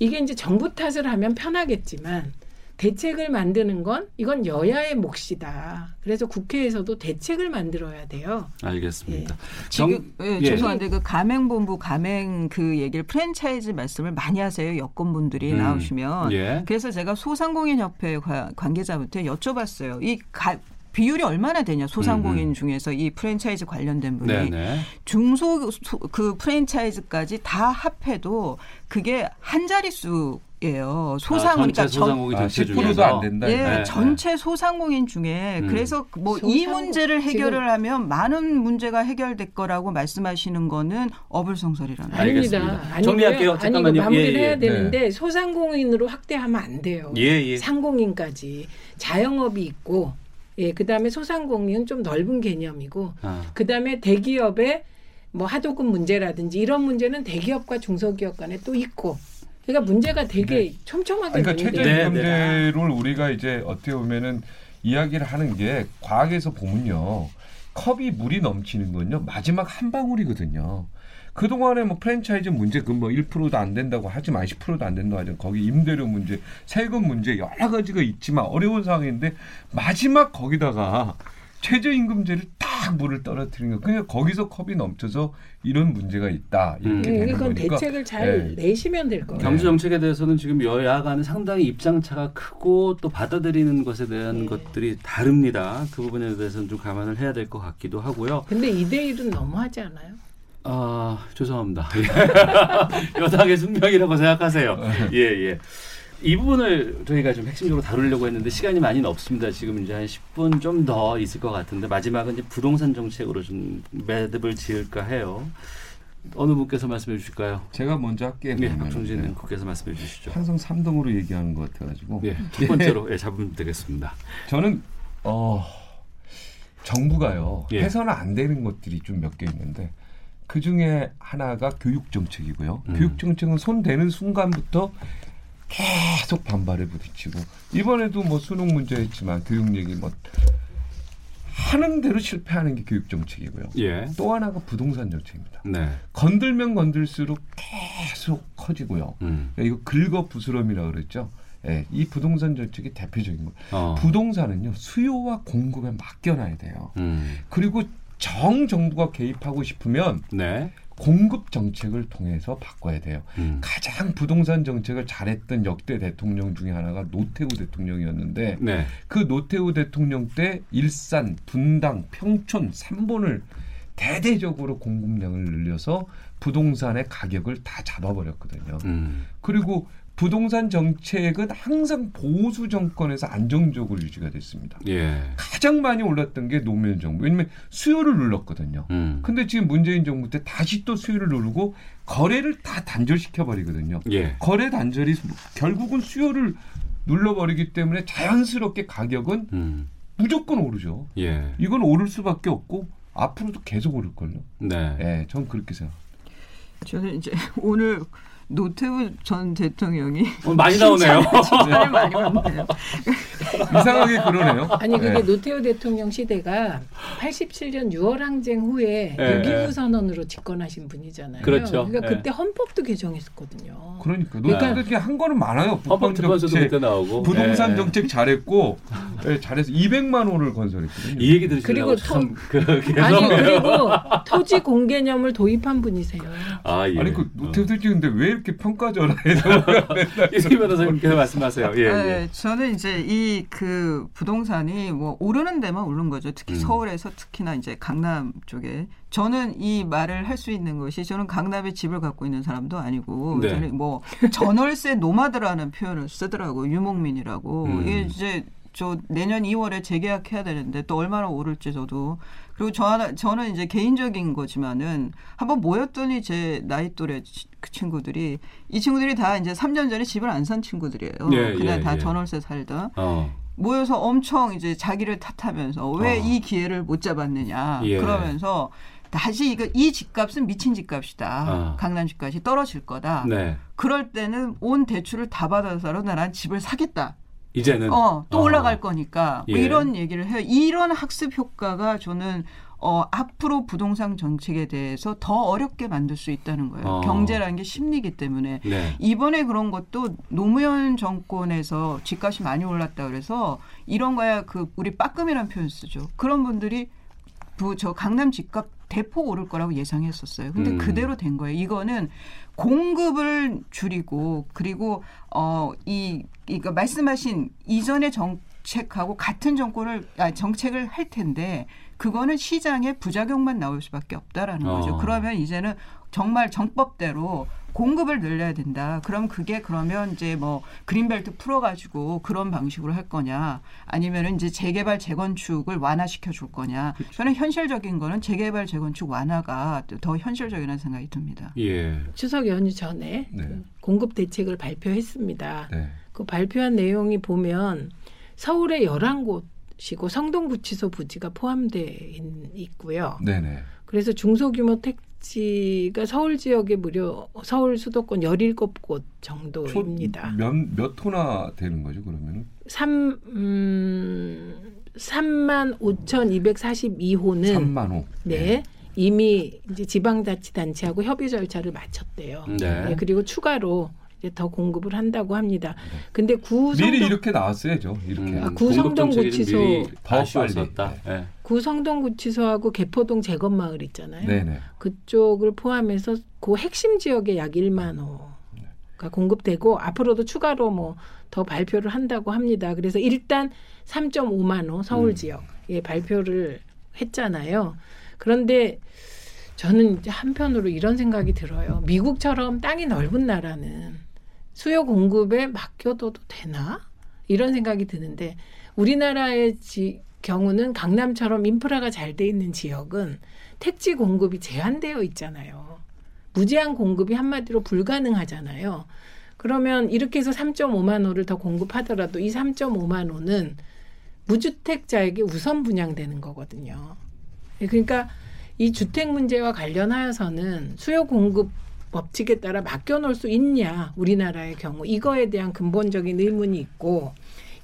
이게 이제 정부 탓을 하면 편하겠지만 대책을 만드는 건 이건 여야의 몫이다. 그래서 국회에서도 대책을 만들어야 돼요. 알겠습니다. 예. 지금 예, 예. 죄송한데 그 가맹본부 가맹 그 얘기를 프랜차이즈 말씀을 많이 하세요. 여권분들이 음. 나오시면. 예. 그래서 제가 소상공인협회 관계자부터 여쭤봤어요. 이 가, 비율이 얼마나 되냐 소상공인 음, 음. 중에서 이 프랜차이즈 관련된 분이 네네. 중소 그 프랜차이즈까지 다 합해도 그게 한 자릿수 예요. 소상은 아, 그러니까 소상공인 아, 10%도 안 된다. 예, 네, 전체 소상공인 중에 음. 그래서 뭐 이 문제를 해결을 하면 많은 문제가 해결될 거라고 말씀하시는 거는 어불성설이라는. 아닙니다. 정리할게요. 잠깐만요. 마무리를 예, 예. 해야 되는데 네. 소상공인으로 확대하면 안 돼요. 예, 예. 상공인까지 자영업이 있고 예, 그다음에 소상공인은 좀 넓은 개념이고 아. 그다음에 대기업의 뭐 하도급 문제라든지 이런 문제는 대기업과 중소기업 간에 또 있고 그러니까 문제가 되게 네. 촘촘하게 그러니까 최저임금제를 네. 우리가 이제 어떻게 보면은 이야기를 하는 게 과학에서 보면요 컵이 물이 넘치는 건요 마지막 한 방울이거든요. 그동안에 뭐 프랜차이즈 문제 그뭐 1%도 안 된다고 하지만 10%도 안 된다고 하죠. 거기 임대료 문제, 세금 문제 여러 가지가 있지만 어려운 상황인데 마지막 거기다가 최저임금제를 딱 물을 떨어뜨리는 거. 그냥 거기서 컵이 넘쳐서 이런 문제가 있다. 이렇게 음. 되는 그건 거니까. 대책을 잘 네. 내시면 될 거예요. 경제 정책에 대해서는 지금 여야 간에 상당히 입장 차가 크고 또 받아들이는 것에 대한 네. 것들이 다릅니다. 그 부분에 대해서는 좀 감안을 해야 될 것 같기도 하고요. 근데 2대 1은 너무하지 않아요? 아, 죄송합니다. 여당의 숙명이라고 생각하세요. 예, 예. 이 부분을 저희가 좀 핵심적으로 다루려고 했는데 시간이 많이는 없습니다. 지금 이제 한 10분 좀 더 있을 것 같은데 마지막은 이제 부동산 정책으로 좀 매듭을 지을까 해요. 어느 분께서 말씀해 주실까요? 제가 먼저 할게요. 네, 박종진 네. 국께서 말씀해 주시죠. 항상 3등으로 얘기하는 것 같아가지고. 네, 첫 번째로 예, 잡으면 되겠습니다. 저는 어, 정부가요 예. 해서는 안 되는 것들이 좀 몇 개 있는데 그 중에 하나가 교육 정책이고요. 음. 교육 정책은 손 대는 순간부터 계속 반발에 부딪히고 이번에도 뭐 수능 문제였지만 교육 얘기 뭐 하는 대로 실패하는 게 교육 정책이고요. 예. 또 하나가 부동산 정책입니다. 네. 건들면 건들수록 계속 커지고요. 음. 이거 긁어 부스럼이라고 그랬죠. 예, 이 부동산 정책이 대표적인 거예요. 어. 부동산은요 수요와 공급에 맡겨놔야 돼요. 음. 그리고 정 정부가 개입하고 싶으면 네. 공급 정책을 통해서 바꿔야 돼요. 음. 가장 부동산 정책을 잘했던 역대 대통령 중에 하나가 노태우 대통령이었는데 네. 그 노태우 대통령 때 일산, 분당, 평촌 3본을 대대적으로 공급량을 늘려서 부동산의 가격을 다 잡아버렸거든요. 음. 그리고 부동산 정책은 항상 보수 정권에서 안정적으로 유지가 됐습니다. 예. 가장 많이 올랐던 게 노무현 정부. 왜냐하면 수요를 눌렀거든요. 음. 근데 지금 문재인 정부 때 다시 또 수요를 누르고 거래를 다 단절시켜 버리거든요. 예. 거래 단절이 결국은 수요를 눌러버리기 때문에 자연스럽게 가격은 음. 무조건 오르죠. 예. 이건 오를 수밖에 없고 앞으로도 계속 오를 걸요. 네. 예, 전 그렇게 생각합니다. 저는 이제 오늘 노태우 전 대통령이 어, 많이 나오네요. 칭찬을 많이 받네요. 이상하게 그러네요. 아니 그게 네. 노태우 대통령 시대가 87년 6월 항쟁 후에 네. 6.19 선언으로 집권하신 분이잖아요. 그렇죠. 그러니까 네. 그때 헌법도 개정했었거든요. 그러니까 노태우 대통령 한 거는 많아요. 헌법 정책 그때 나오고 부동산 네. 정책 잘했고 네, 잘해서 200만 호를 건설했거든요. 이 얘기 들으시려고 참 그, 아니 그리고 토지 공개념을 도입한 분이세요. 아, 예. 아니 그 노태우 대통령 근데 왜 이렇게 평가절하해서 이승희 변호사님께서 말씀하세요. 예, 네, 예. 저는 이제 이 그 부동산이 뭐 오르는 데만 오른 거죠. 특히 음. 서울에서 특히나 이제 강남 쪽에 저는 이 말을 할 수 있는 것이 저는 강남에 집을 갖고 있는 사람도 아니고 네. 저는 뭐 전월세 노마드라는 표현을 쓰더라고 유목민이라고 음. 이게 이제 저 내년 2월에 재계약해야 되는데 또 얼마나 오를지 저도 그리고 저 하나 저는 이제 개인적인 거지만은 한번 모였더니 제 나이 또래 그 친구들이 이 친구들이 다 이제 3년 전에 집을 안 산 친구들이에요. 예, 그냥 예, 다 예. 전월세 살다. 어. 모여서 엄청 이제 자기를 탓하면서 왜이 어. 기회를 못 잡았느냐 예. 그러면서 다시 이거 이 집값은 미친 집값이다. 어. 강남 집값이 떨어질 거다. 네. 그럴 때는 온 대출을 다 받아서라도 난 집을 사겠다. 이제는 어, 또 어. 올라갈 거니까 뭐 예. 이런 얘기를 해요. 이런 학습 효과가 저는 어, 앞으로 부동산 정책에 대해서 더 어렵게 만들 수 있다는 거예요. 어. 경제라는 게 심리기 때문에 네. 이번에 그런 것도 노무현 정권에서 집값이 많이 올랐다 그래서 이런 거야 그 우리 빠끔이라는 표현 쓰죠. 그런 분들이 저 강남 집값 대폭 오를 거라고 예상했었어요. 근데 음. 그대로 된 거예요. 이거는 공급을 줄이고 그리고 어이 이거 말씀하신 이전의 정책하고 같은 정권을 아 정책을 할 텐데 그거는 시장에 부작용만 나올 수밖에 없다라는 어. 거죠. 그러면 이제는 정말 정법대로 공급을 늘려야 된다. 그럼 그게 그러면 이제 뭐 그린벨트 풀어가지고 그런 방식으로 할 거냐, 아니면은 이제 재개발 재건축을 완화시켜 줄 거냐. 그렇죠. 저는 현실적인 거는 재개발 재건축 완화가 더 현실적이라는 생각이 듭니다. 예. 추석 연휴 전에 네. 그 공급 대책을 발표했습니다. 네. 그 발표한 내용이 보면 서울의 열한 곳 시고 성동구치소 부지가 포함돼 있고요. 네네. 그래서 중소규모 택지가 서울 지역에 무려 서울 수도권 열일곱 곳 정도입니다. 몇, 몇 호나 되는 거죠, 그러면은? 3, 음, 3만 5,242호는 3만 호. 네. 네. 이미 이제 지방자치단체하고 협의 절차를 마쳤대요. 네. 네. 그리고 추가로 더 공급을 한다고 합니다. 네. 근데 구성동 미리 이렇게 나왔어야죠. 이렇게 음, 아, 구성동 구치소 더 빨리 네. 구성동 구치소하고 개포동 재건 마을 있잖아요. 네네. 그쪽을 포함해서 그 핵심 지역에 약 1만 호 가 공급되고 앞으로도 추가로 뭐 더 발표를 한다고 합니다. 그래서 일단 3.5만 호 서울 음. 지역에 발표를 했잖아요. 그런데 저는 이제 한편으로 이런 생각이 들어요. 미국처럼 땅이 넓은 나라는 수요 공급에 맡겨둬도 되나? 이런 생각이 드는데 우리나라의 지, 경우는 강남처럼 인프라가 잘 돼 있는 지역은 택지 공급이 제한되어 있잖아요. 무제한 공급이 한마디로 불가능하잖아요. 그러면 이렇게 해서 3.5만 호를 더 공급하더라도 이 3.5만 호는 무주택자에게 우선 분양되는 거거든요. 그러니까 이 주택 문제와 관련하여서는 수요 공급 법칙에 따라 맡겨놓을 수 있냐 우리나라의 경우 이거에 대한 근본적인 의문이 있고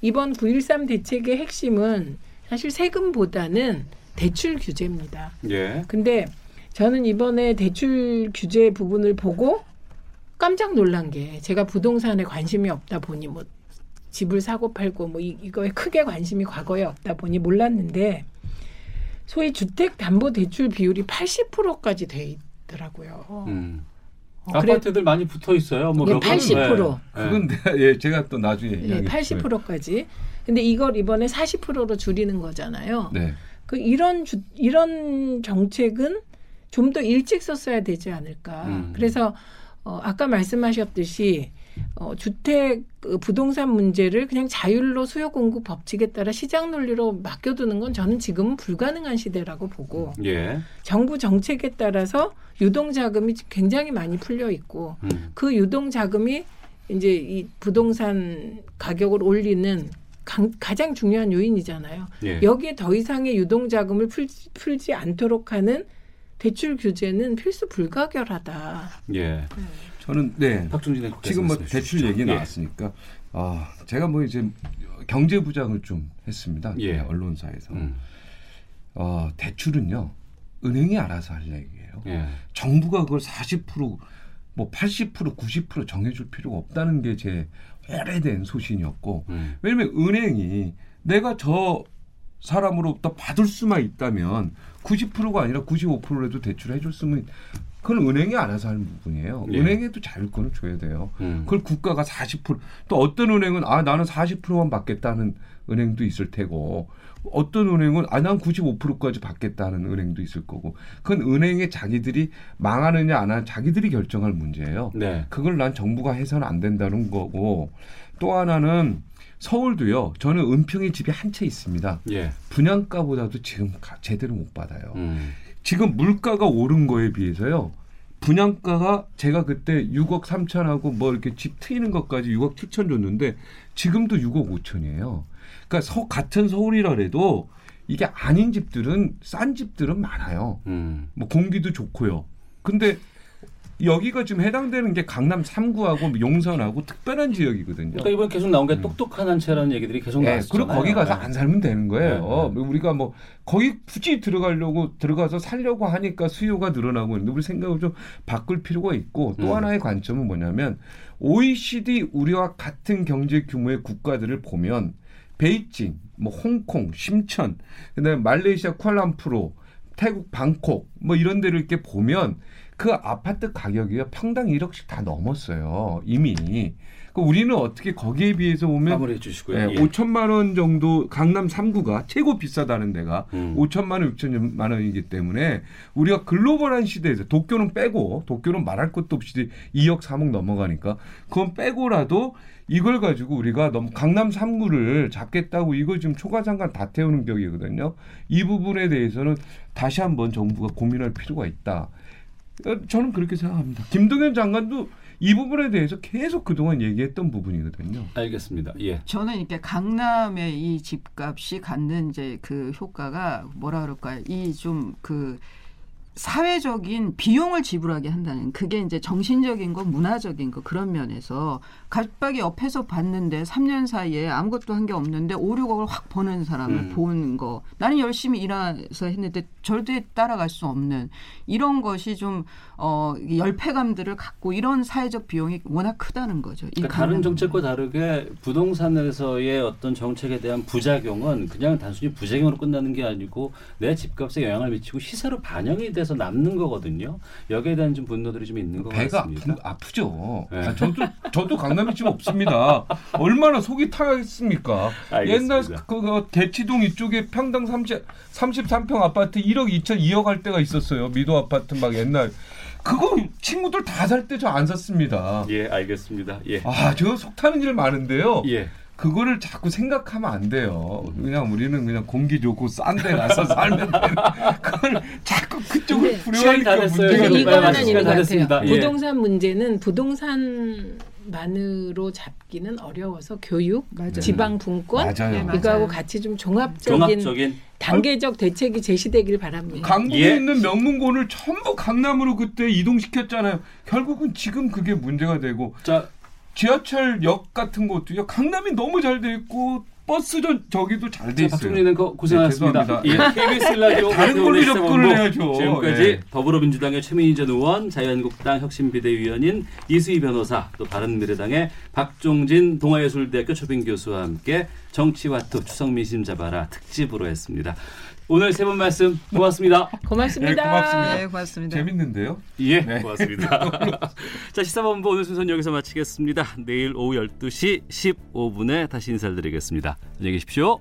이번 9.13 대책의 핵심은 사실 세금보다는 대출 규제입니다. 예. 근데 저는 이번에 대출 규제 부분을 보고 깜짝 놀란 게 제가 부동산에 관심이 없다 보니 뭐 집을 사고 팔고 뭐 이, 이거에 크게 관심이 과거에 없다 보니 몰랐는데 소위 주택 담보 대출 비율이 80%까지 돼 있더라고요. 음. 어, 아파트들 그래, 많이 붙어 있어요. 뭐 예, 80%. 네. 그건 예, 제가 또 나중에 예, 80%까지. 근데 이걸 이번에 40%로 줄이는 거잖아요. 네. 그 이런 주, 이런 정책은 좀 더 일찍 썼어야 되지 않을까. 음. 그래서 어, 아까 말씀하셨듯이 어, 주택 그 부동산 문제를 그냥 자율로 수요 공급 법칙에 따라 시장 논리로 맡겨두는 건 저는 지금은 불가능한 시대라고 보고 예. 정부 정책에 따라서 유동 자금이 굉장히 많이 풀려 있고 음. 그 유동 자금이 이제 이 부동산 가격을 올리는 강, 가장 중요한 요인이잖아요. 예. 여기에 더 이상의 유동 자금을 풀, 풀지 않도록 하는 대출 규제는 필수 불가결하다. 예. 네. 저는 네. 박준진 지금 뭐 대출 얘기 예. 나왔으니까 아 제가 뭐 이제 경제 부장을 좀 했습니다. 예. 네, 언론사에서 음. 어, 대출은요 은행이 알아서 할 얘기예요. 예. 정부가 그걸 40%뭐 80% 90% 정해줄 필요가 없다는 게 제 오래된 소신이었고 음. 왜냐면 은행이 내가 저 사람으로부터 받을 수만 있다면 90%가 아니라 95%라도 대출해 줬으면 그건 은행이 알아서 하는 부분이에요. 예. 은행에도 자율권을 줘야 돼요. 음. 그걸 국가가 40%또 어떤 은행은 아 나는 40%만 받겠다는 은행도 있을 테고 어떤 은행은 아 난 95%까지 받겠다는 은행도 있을 거고 그건 은행에 자기들이 망하느냐 안 하느냐 자기들이 결정할 문제예요. 네. 그걸 난 정부가 해서는 안 된다는 거고 또 하나는 서울도요. 저는 은평에 집이 한 채 있습니다. 예. 분양가보다도 지금 제대로 못 받아요. 음. 지금 물가가 오른 거에 비해서요. 분양가가 제가 그때 6억 3천하고 뭐 이렇게 집 트이는 것까지 6억 7천 줬는데 지금도 6억 5천이에요. 그러니까 서, 같은 서울이라 그래도 이게 아닌 집들은 싼 집들은 많아요. 음. 뭐 공기도 좋고요. 근데 여기가 지금 해당되는 게 강남 3구하고 용산하고 특별한 지역이거든요. 그러니까 이번 계속 나온 게 음. 똑똑한 한 채라는 얘기들이 계속 네, 나왔죠. 그리고 거기 가서 안 살면 되는 거예요. 네, 네. 우리가 뭐 거기 굳이 들어가려고 들어가서 살려고 하니까 수요가 늘어나고 있는데 우리 생각을 좀 바꿀 필요가 있고 또 음. 하나의 관점은 뭐냐면 OECD 우리와 같은 경제 규모의 국가들을 보면 베이징, 뭐 홍콩, 심천, 그다음에 말레이시아 쿠알라룸푸르, 태국 방콕 뭐 이런 데를 이렇게 보면 그 아파트 가격이 평당 1억씩 다 넘었어요. 이미. 그 우리는 어떻게 거기에 비해서 보면 마무리해 주시고요. 예, 예. 5천만 원 정도 강남 3구가 최고 비싸다는 데가 음. 5천만 원, 6천만 원이기 때문에 우리가 글로벌한 시대에서 도쿄는 빼고 도쿄는 말할 것도 없이 2억 3억 넘어가니까 그건 빼고라도 이걸 가지고 우리가 너무 강남 3구를 잡겠다고 이거 지금 초과장관 다 태우는 격이거든요. 이 부분에 대해서는 다시 한번 정부가 고민할 필요가 있다. 어, 저는 그렇게 생각합니다. 김동연 장관도 이 부분에 대해서 계속 그동안 얘기했던 부분이거든요. 알겠습니다. 예. 저는 이렇게 강남의 이 집값이 갖는 이제 그 효과가 뭐라 그럴까요? 이 좀 그 사회적인 비용을 지불하게 한다는 그게 이제 정신적인 거 문화적인 거 그런 면에서 갑자기 옆에서 봤는데 3년 사이에 아무것도 한 게 없는데 5, 6억을 확 버는 사람을 음. 보는 거. 나는 열심히 일해서 했는데 절대 따라갈 수 없는 이런 것이 좀 어, 열패감들을 갖고 이런 사회적 비용이 워낙 크다는 거죠. 그러니까 다른 정책과 다르게 부동산에서의 어떤 정책에 대한 부작용은 그냥 단순히 부작용으로 끝나는 게 아니고 내 집값에 영향을 미치고 시세로 반영이 돼서 남는 거거든요. 여기에 대한 좀 분노들이 좀 있는 것 배가 같습니다. 배가 아프죠. 네. 아, 저도 저도 강남 사람이 지금 없습니다. 얼마나 속이 타겠습니까? 옛날 그, 그 대치동 이쪽에 평당 30, 33평 아파트 1억 2천 2억 할 때가 있었어요. 미도 아파트 막 옛날. 그거 친구들 다 살 때 저 안 샀습니다. 예, 알겠습니다. 예. 아, 저 속 타는 일 많은데요. 예. 그거를 자꾸 생각하면 안 돼요. 그냥 우리는 그냥 공기 좋고 싼 데 가서 살면 되는 그걸 자꾸 그쪽을 부려하니까 문제가 이거는 있는 것 같아요. 부동산 문제는 부동산 만으로 잡기는 어려워서 교육, 맞아요. 지방 분권 맞아요. 이거하고 같이 좀 종합적인, 종합적인 단계적 대책이 제시되길 바랍니다. 강북에 예. 있는 명문고를 전부 강남으로 그때 이동시켰잖아요. 결국은 지금 그게 문제가 되고 자, 지하철역 같은 것도요. 강남이 너무 잘 돼 있고 버스도 저기도 잘 돼 있어요. 박종리는 고생하셨습니다. 네, 예, KBS 라디오 다른 걸로 접근을 해야죠. 지금까지 네. 더불어민주당의 최민희 전 의원, 자유한국당 혁신비대위원인 이수희 변호사, 또 바른미래당의 박종진 동아예술대학교 초빙 교수와 함께 정치와투 추석 민심 잡아라 특집으로 했습니다. 오늘 세 분 말씀 고맙습니다. 고맙습니다. 네, 고맙습니다. 네, 고맙습니다. 재밌는데요? 예, 네. 고맙습니다. 자, 시사본부 오늘 순서는 여기서 마치겠습니다. 내일 오후 12시 15분에 다시 인사드리겠습니다. 안녕히 계십시오.